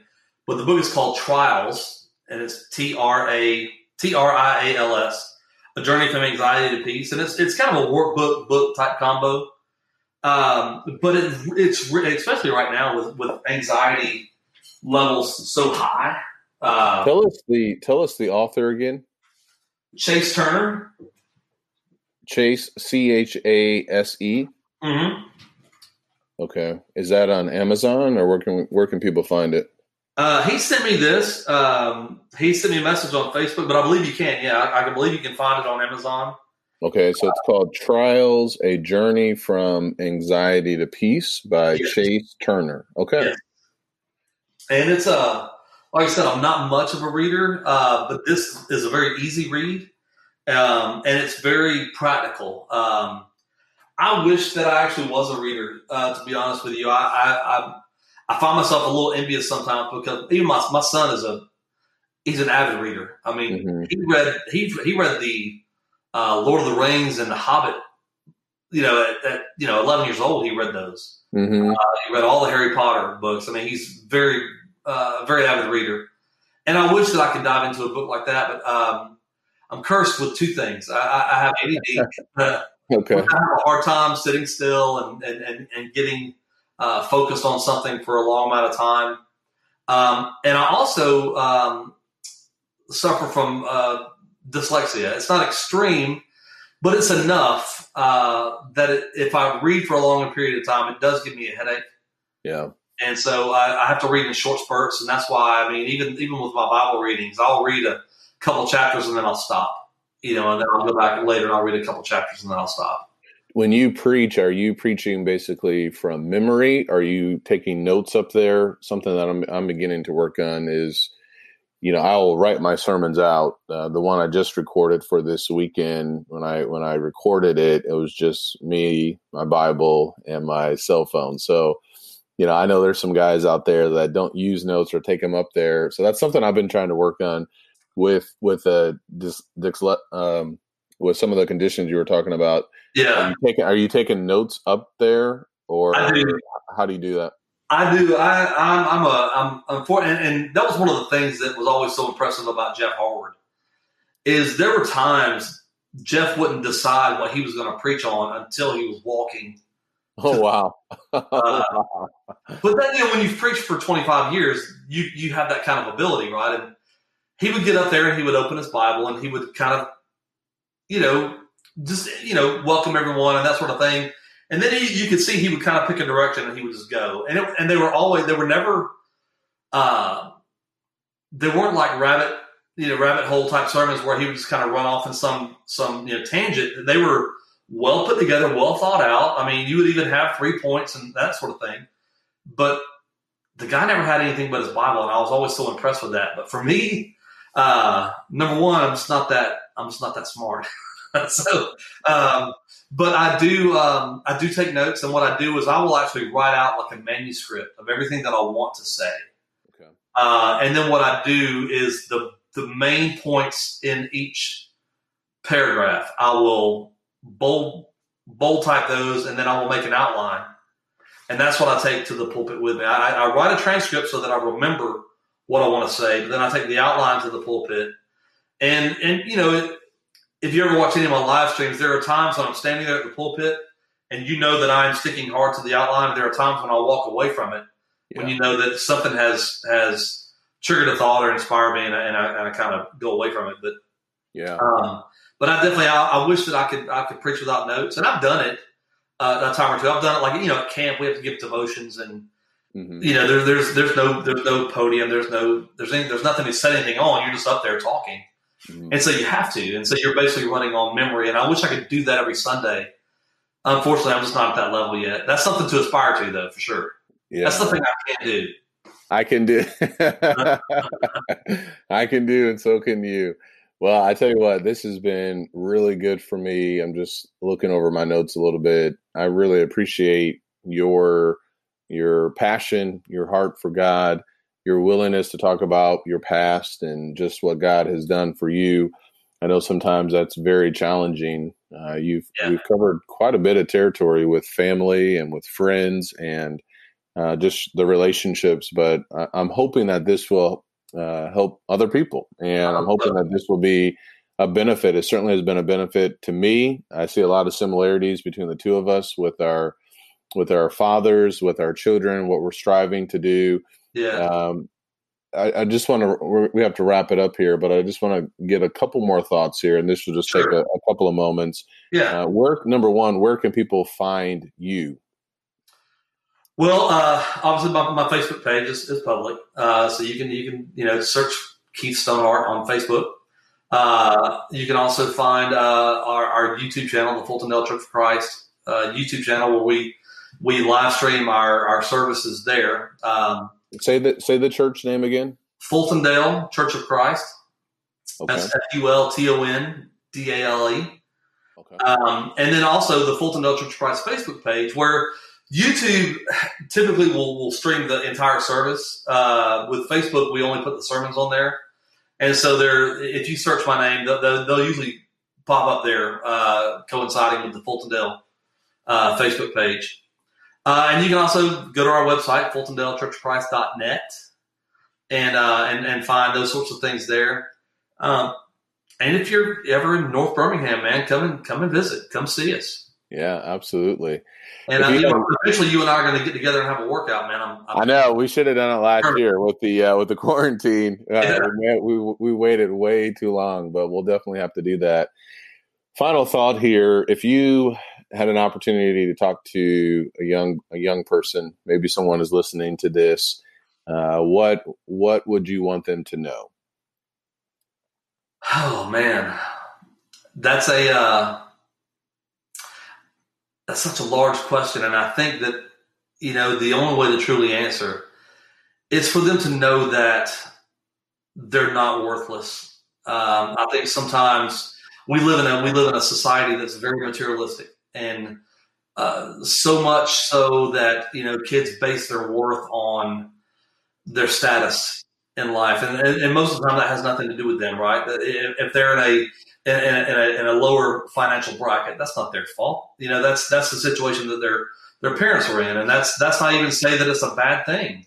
[SPEAKER 3] but the book is called Trials, and it's T R A T R I A L S, A Journey from Anxiety to Peace, and it's it's kind of a workbook book type combo. Um, but it, it's especially right now with with anxiety levels so high.
[SPEAKER 2] Uh, tell us the tell us the author again.
[SPEAKER 3] Chase Turner.
[SPEAKER 2] Chase C H A S E.
[SPEAKER 3] Mm-hmm.
[SPEAKER 2] Okay, is that on Amazon or where can where can people find it?
[SPEAKER 3] Uh, he sent me this. Um, he sent me a message on Facebook, but I believe you can. Yeah, I, I can believe you can find it on Amazon.
[SPEAKER 2] Okay, so it's called Trials: A Journey from Anxiety to Peace by yes. Chase Turner. Okay, yes.
[SPEAKER 3] and it's a uh, like I said, I'm not much of a reader, uh, but this is a very easy read, um, and it's very practical. Um, I wish that I actually was a reader. Uh, to be honest with you, I, I, I I find myself a little envious sometimes because even my my son is a he's an avid reader. I mean, mm-hmm. he read he he read the uh, Lord of the Rings and the Hobbit. You know, at, at you know eleven years old, he read those.
[SPEAKER 2] Mm-hmm. Uh,
[SPEAKER 3] he read all the Harry Potter books. I mean, he's very uh, very avid reader, and I wish that I could dive into a book like that. But um, I'm cursed with two things. I, I have ADD. *laughs*
[SPEAKER 2] Okay. I
[SPEAKER 3] have a hard time sitting still and, and, and, and getting uh, focused on something for a long amount of time. Um, and I also um, suffer from uh, dyslexia. It's not extreme, but it's enough uh, that it, if I read for a long period of time, it does give me a headache.
[SPEAKER 2] Yeah.
[SPEAKER 3] And so I, I, have to read in short spurts, and that's why I mean, even even with my Bible readings, I'll read a couple chapters and then I'll stop you know, and then I'll go back later and I'll read a couple chapters and then I'll stop.
[SPEAKER 2] When you preach, are you preaching basically from memory? Are you taking notes up there? Something that I'm, I'm beginning to work on is, you know, I'll write my sermons out. Uh, the one I just recorded for this weekend, when I when I recorded it, it was just me, my Bible, and my cell phone. So, you know, I know there's some guys out there that don't use notes or take them up there. So that's something I've been trying to work on with with uh this, this um with some of the conditions you were talking about.
[SPEAKER 3] Yeah.
[SPEAKER 2] Are you taking are you taking notes up there or how do you do that?
[SPEAKER 3] I do. I, I'm, I'm a, I'm, and, and, that was one of the things that was always so impressive about Jeff Harward is there were times Jeff wouldn't decide what he was going to preach on until he was walking.
[SPEAKER 2] Oh wow! *laughs*
[SPEAKER 3] uh, but then you know when you've preached for 25 years, you you have that kind of ability, right? And he would get up there and he would open his Bible and he would kind of, you know, just you know, welcome everyone and that sort of thing. And then he, you could see he would kind of pick a direction and he would just go. And it, and they were always they were never, uh, they weren't like rabbit you know rabbit hole type sermons where he would just kind of run off in some some you know tangent. They were well put together, well thought out. I mean, you would even have three points and that sort of thing. But the guy never had anything but his Bible, and I was always so impressed with that. But for me, uh, number one, I'm just not that I'm just not that smart. *laughs* so, um, but I do um, I do take notes, and what I do is I will actually write out like a manuscript of everything that I want to say.
[SPEAKER 2] Okay.
[SPEAKER 3] Uh, and then what I do is the the main points in each paragraph. I will bold bold type those, and then I will make an outline, and that's what I take to the pulpit with me. I, I write a transcript so that I remember what I want to say, but then I take the outlines of the pulpit. And and you know, if you ever watch any of my live streams, there are times when I'm standing there at the pulpit and you know that I'm sticking hard to the outline. There are times when I'll walk away from it yeah. when you know that something has has triggered a thought or inspired me, and I, and I, and I kind of go away from it. But
[SPEAKER 2] yeah,
[SPEAKER 3] um, but I definitely I, I, wish that I could I could preach without notes, and I've done it uh, a time or two. I've done it like you know at camp we have to give devotions and Mm-hmm. You know, there, there's there's no there's no podium, there's no there's any, there's nothing to set anything on. You're just up there talking, mm-hmm. and so you have to, and so you're basically running on memory. And I wish I could do that every Sunday. Unfortunately, I'm just not at that level yet. That's something to aspire to, though, for sure. Yeah. That's the thing I can't do.
[SPEAKER 2] I can do. *laughs* I can do, and so can you. Well, I tell you what, this has been really good for me. I'm just looking over my notes a little bit. I really appreciate your your passion, your heart for God, your willingness to talk about your past and just what God has done for you. I know sometimes that's very challenging. Uh, you've yeah. you've covered quite a bit of territory with family and with friends and uh, just the relationships. But I, am hoping that this will uh, help other people, and I'm hoping that this will be a benefit. It certainly has been a benefit to me. I see a lot of similarities between the two of us with our with our fathers, with our children, what we're striving to do.
[SPEAKER 3] Yeah. Um,
[SPEAKER 2] I, I, just want to, we have to wrap it up here, but I just want to get a couple more thoughts here, and this will just sure. take a, a, couple of moments.
[SPEAKER 3] Yeah.
[SPEAKER 2] Uh, where, number one, where can people find you?
[SPEAKER 3] Well, uh, obviously, my, my, Facebook page is, is public, uh, so you can you can you know search Keith Stoneheart on Facebook. Uh, you can also find uh, our, our, YouTube channel, the Fultondale Church of Christ uh, YouTube channel, where we we live stream our, our services there. Um,
[SPEAKER 2] say the say the church name again.
[SPEAKER 3] Fultondale Church of Christ. Okay. That's F U L T O N D A L E. Okay. Um, and then also the Fultondale Church of Christ Facebook page, where YouTube typically will, will stream the entire service. Uh, with Facebook, we only put the sermons on there, and so there. If you search my name, they'll, they'll usually pop up there, uh, coinciding with the Fultondale uh, Facebook page. Uh, and you can also go to our website, fultondalechurchofchrist.net, and, uh, and, and find those sorts of things there. Um, and if you're ever in North Birmingham, man, come and come and visit. Come see us.
[SPEAKER 2] Yeah, absolutely.
[SPEAKER 3] And uh, you know, eventually, you and I are going to get together and have a workout, man. I'm,
[SPEAKER 2] I'm, i know we should have done it last year with the uh, with the quarantine. Uh, we we waited way too long, but we'll definitely have to do that. Final thought here: If you had an opportunity to talk to a young a young person, maybe someone is listening to this, uh, what what would you want them to know?
[SPEAKER 3] Oh man, that's a uh, that's such a large question, and I think that you know the only way to truly answer is for them to know that they're not worthless. Um, I think sometimes we live in a we live in a society that's very materialistic and uh, so much so that you know kids base their worth on their status in life, and, and, and, most of the time that has nothing to do with them, right? If, if they're in a in, in, a in, a lower financial bracket, that's not their fault. You know, that's that's the situation that their their parents were in, and that's that's not even say that it's a bad thing.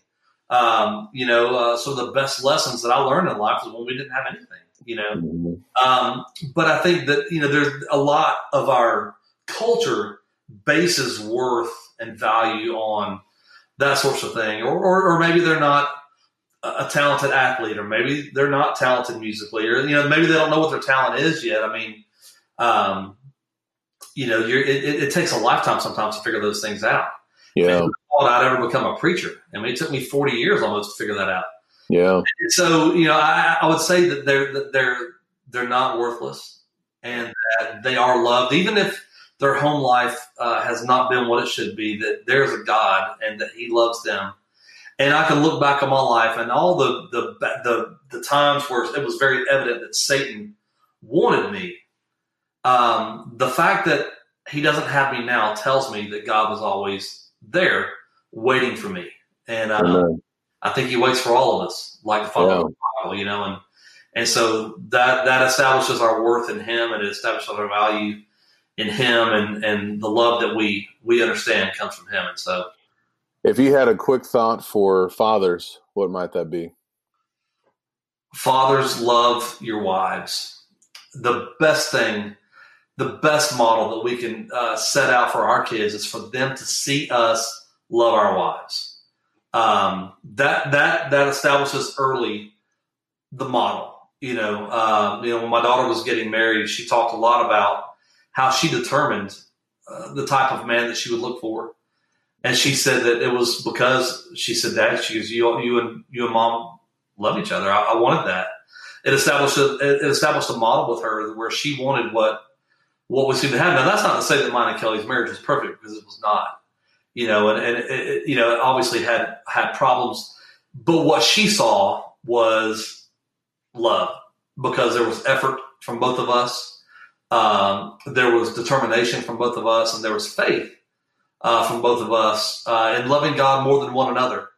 [SPEAKER 3] Um, you know, uh, some of the best lessons that I learned in life was when we didn't have anything. You know, mm-hmm. um, but I think that you know there's a lot of our culture bases worth and value on that sorts of thing, or, or, or maybe they're not a talented athlete, or maybe they're not talented musically, or you know maybe they don't know what their talent is yet. I mean, um, you know, it, it, it, takes a lifetime sometimes to figure those things out.
[SPEAKER 2] Yeah,
[SPEAKER 3] I thought I'd ever become a preacher. I mean, it took me forty years almost to figure that out.
[SPEAKER 2] Yeah.
[SPEAKER 3] And so you know, I, I would say that they're that they're they're not worthless, and that they are loved, even if their home life uh, has not been what it should be, that there's a God and that He loves them. And I can look back on my life and all the the the, the times where it was very evident that Satan wanted me. Um, the fact that he doesn't have me now tells me that God was always there, waiting for me. And uh, I think He waits for all of us, like the Father yeah. you know. And and so that that establishes our worth in Him, and it establishes our value in him and and the love that we we understand comes from him. And so
[SPEAKER 2] if you had a quick thought for fathers what might that be?
[SPEAKER 3] Fathers love your wives. The best thing the best model that we can uh, set out for our kids is for them to see us love our wives. Um, that that that establishes early the model you know um, you know when my daughter was getting married she talked a lot about how she determined uh, the type of man that she would look for. And she said that it was because she said that she goes, you, you and you and mom love each other. I, I wanted that. It established a, it established a model with her where she wanted what what we seemed to have. Now that's not to say that mine and Kelly's marriage was perfect because it was not. You know, and, and it, it, you know, it obviously had had problems. But what she saw was love because there was effort from both of us. Um, there was determination from both of us, and there was faith uh, from both of us uh, in loving God more than one another.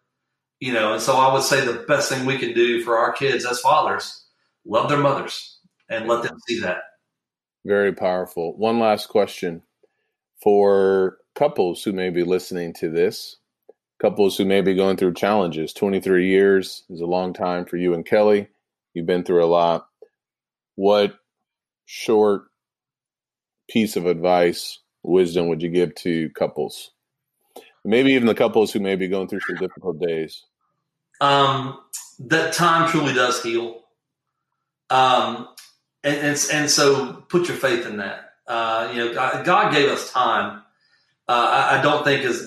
[SPEAKER 3] You know, and so I would say the best thing we can do for our kids as fathers, love their mothers and let them see that.
[SPEAKER 2] Very powerful. One last question for couples who may be listening to this, couples who may be going through challenges. 23 years is a long time for you and Kelly. You've been through a lot. What short piece of advice, wisdom would you give to couples? Maybe even the couples who may be going through some difficult days.
[SPEAKER 3] Um, that time truly does heal. Um, and, and, and so put your faith in that. Uh, you know, God, gave us time. Uh, I, I, don't think is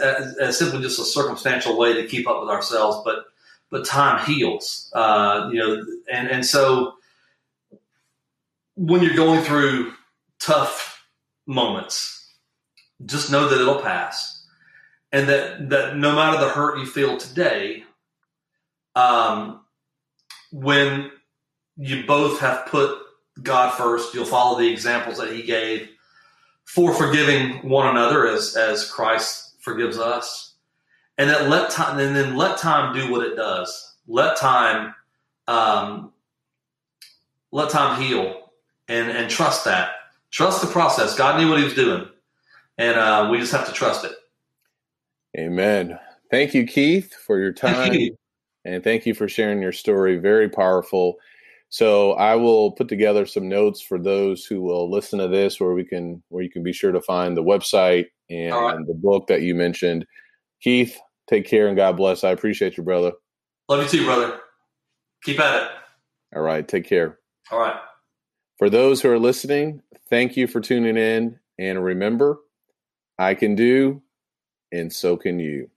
[SPEAKER 3] simply just a circumstantial way to keep up with ourselves, but but time heals. Uh, you know, and and so when you're going through tough moments, just know that it'll pass, and that that no matter the hurt you feel today, um, when you both have put God first, you'll follow the examples that He gave for forgiving one another as as Christ forgives us, and that let time and then let time do what it does. Let time, um, let time heal and and trust that. Trust the process. God knew what He was doing, and uh, we just have to trust it.
[SPEAKER 2] Amen. Thank you, Keith, for your time, you. and thank you for sharing your story. Very powerful. So I will put together some notes for those who will listen to this, where we can where you can be sure to find the website and right. the book that you mentioned. Keith, take care and God bless. I appreciate you, brother.
[SPEAKER 3] Love you too, brother. Keep at it.
[SPEAKER 2] All right. Take care.
[SPEAKER 3] All right.
[SPEAKER 2] For those who are listening, thank you for tuning in. And remember, I can do, and so can you.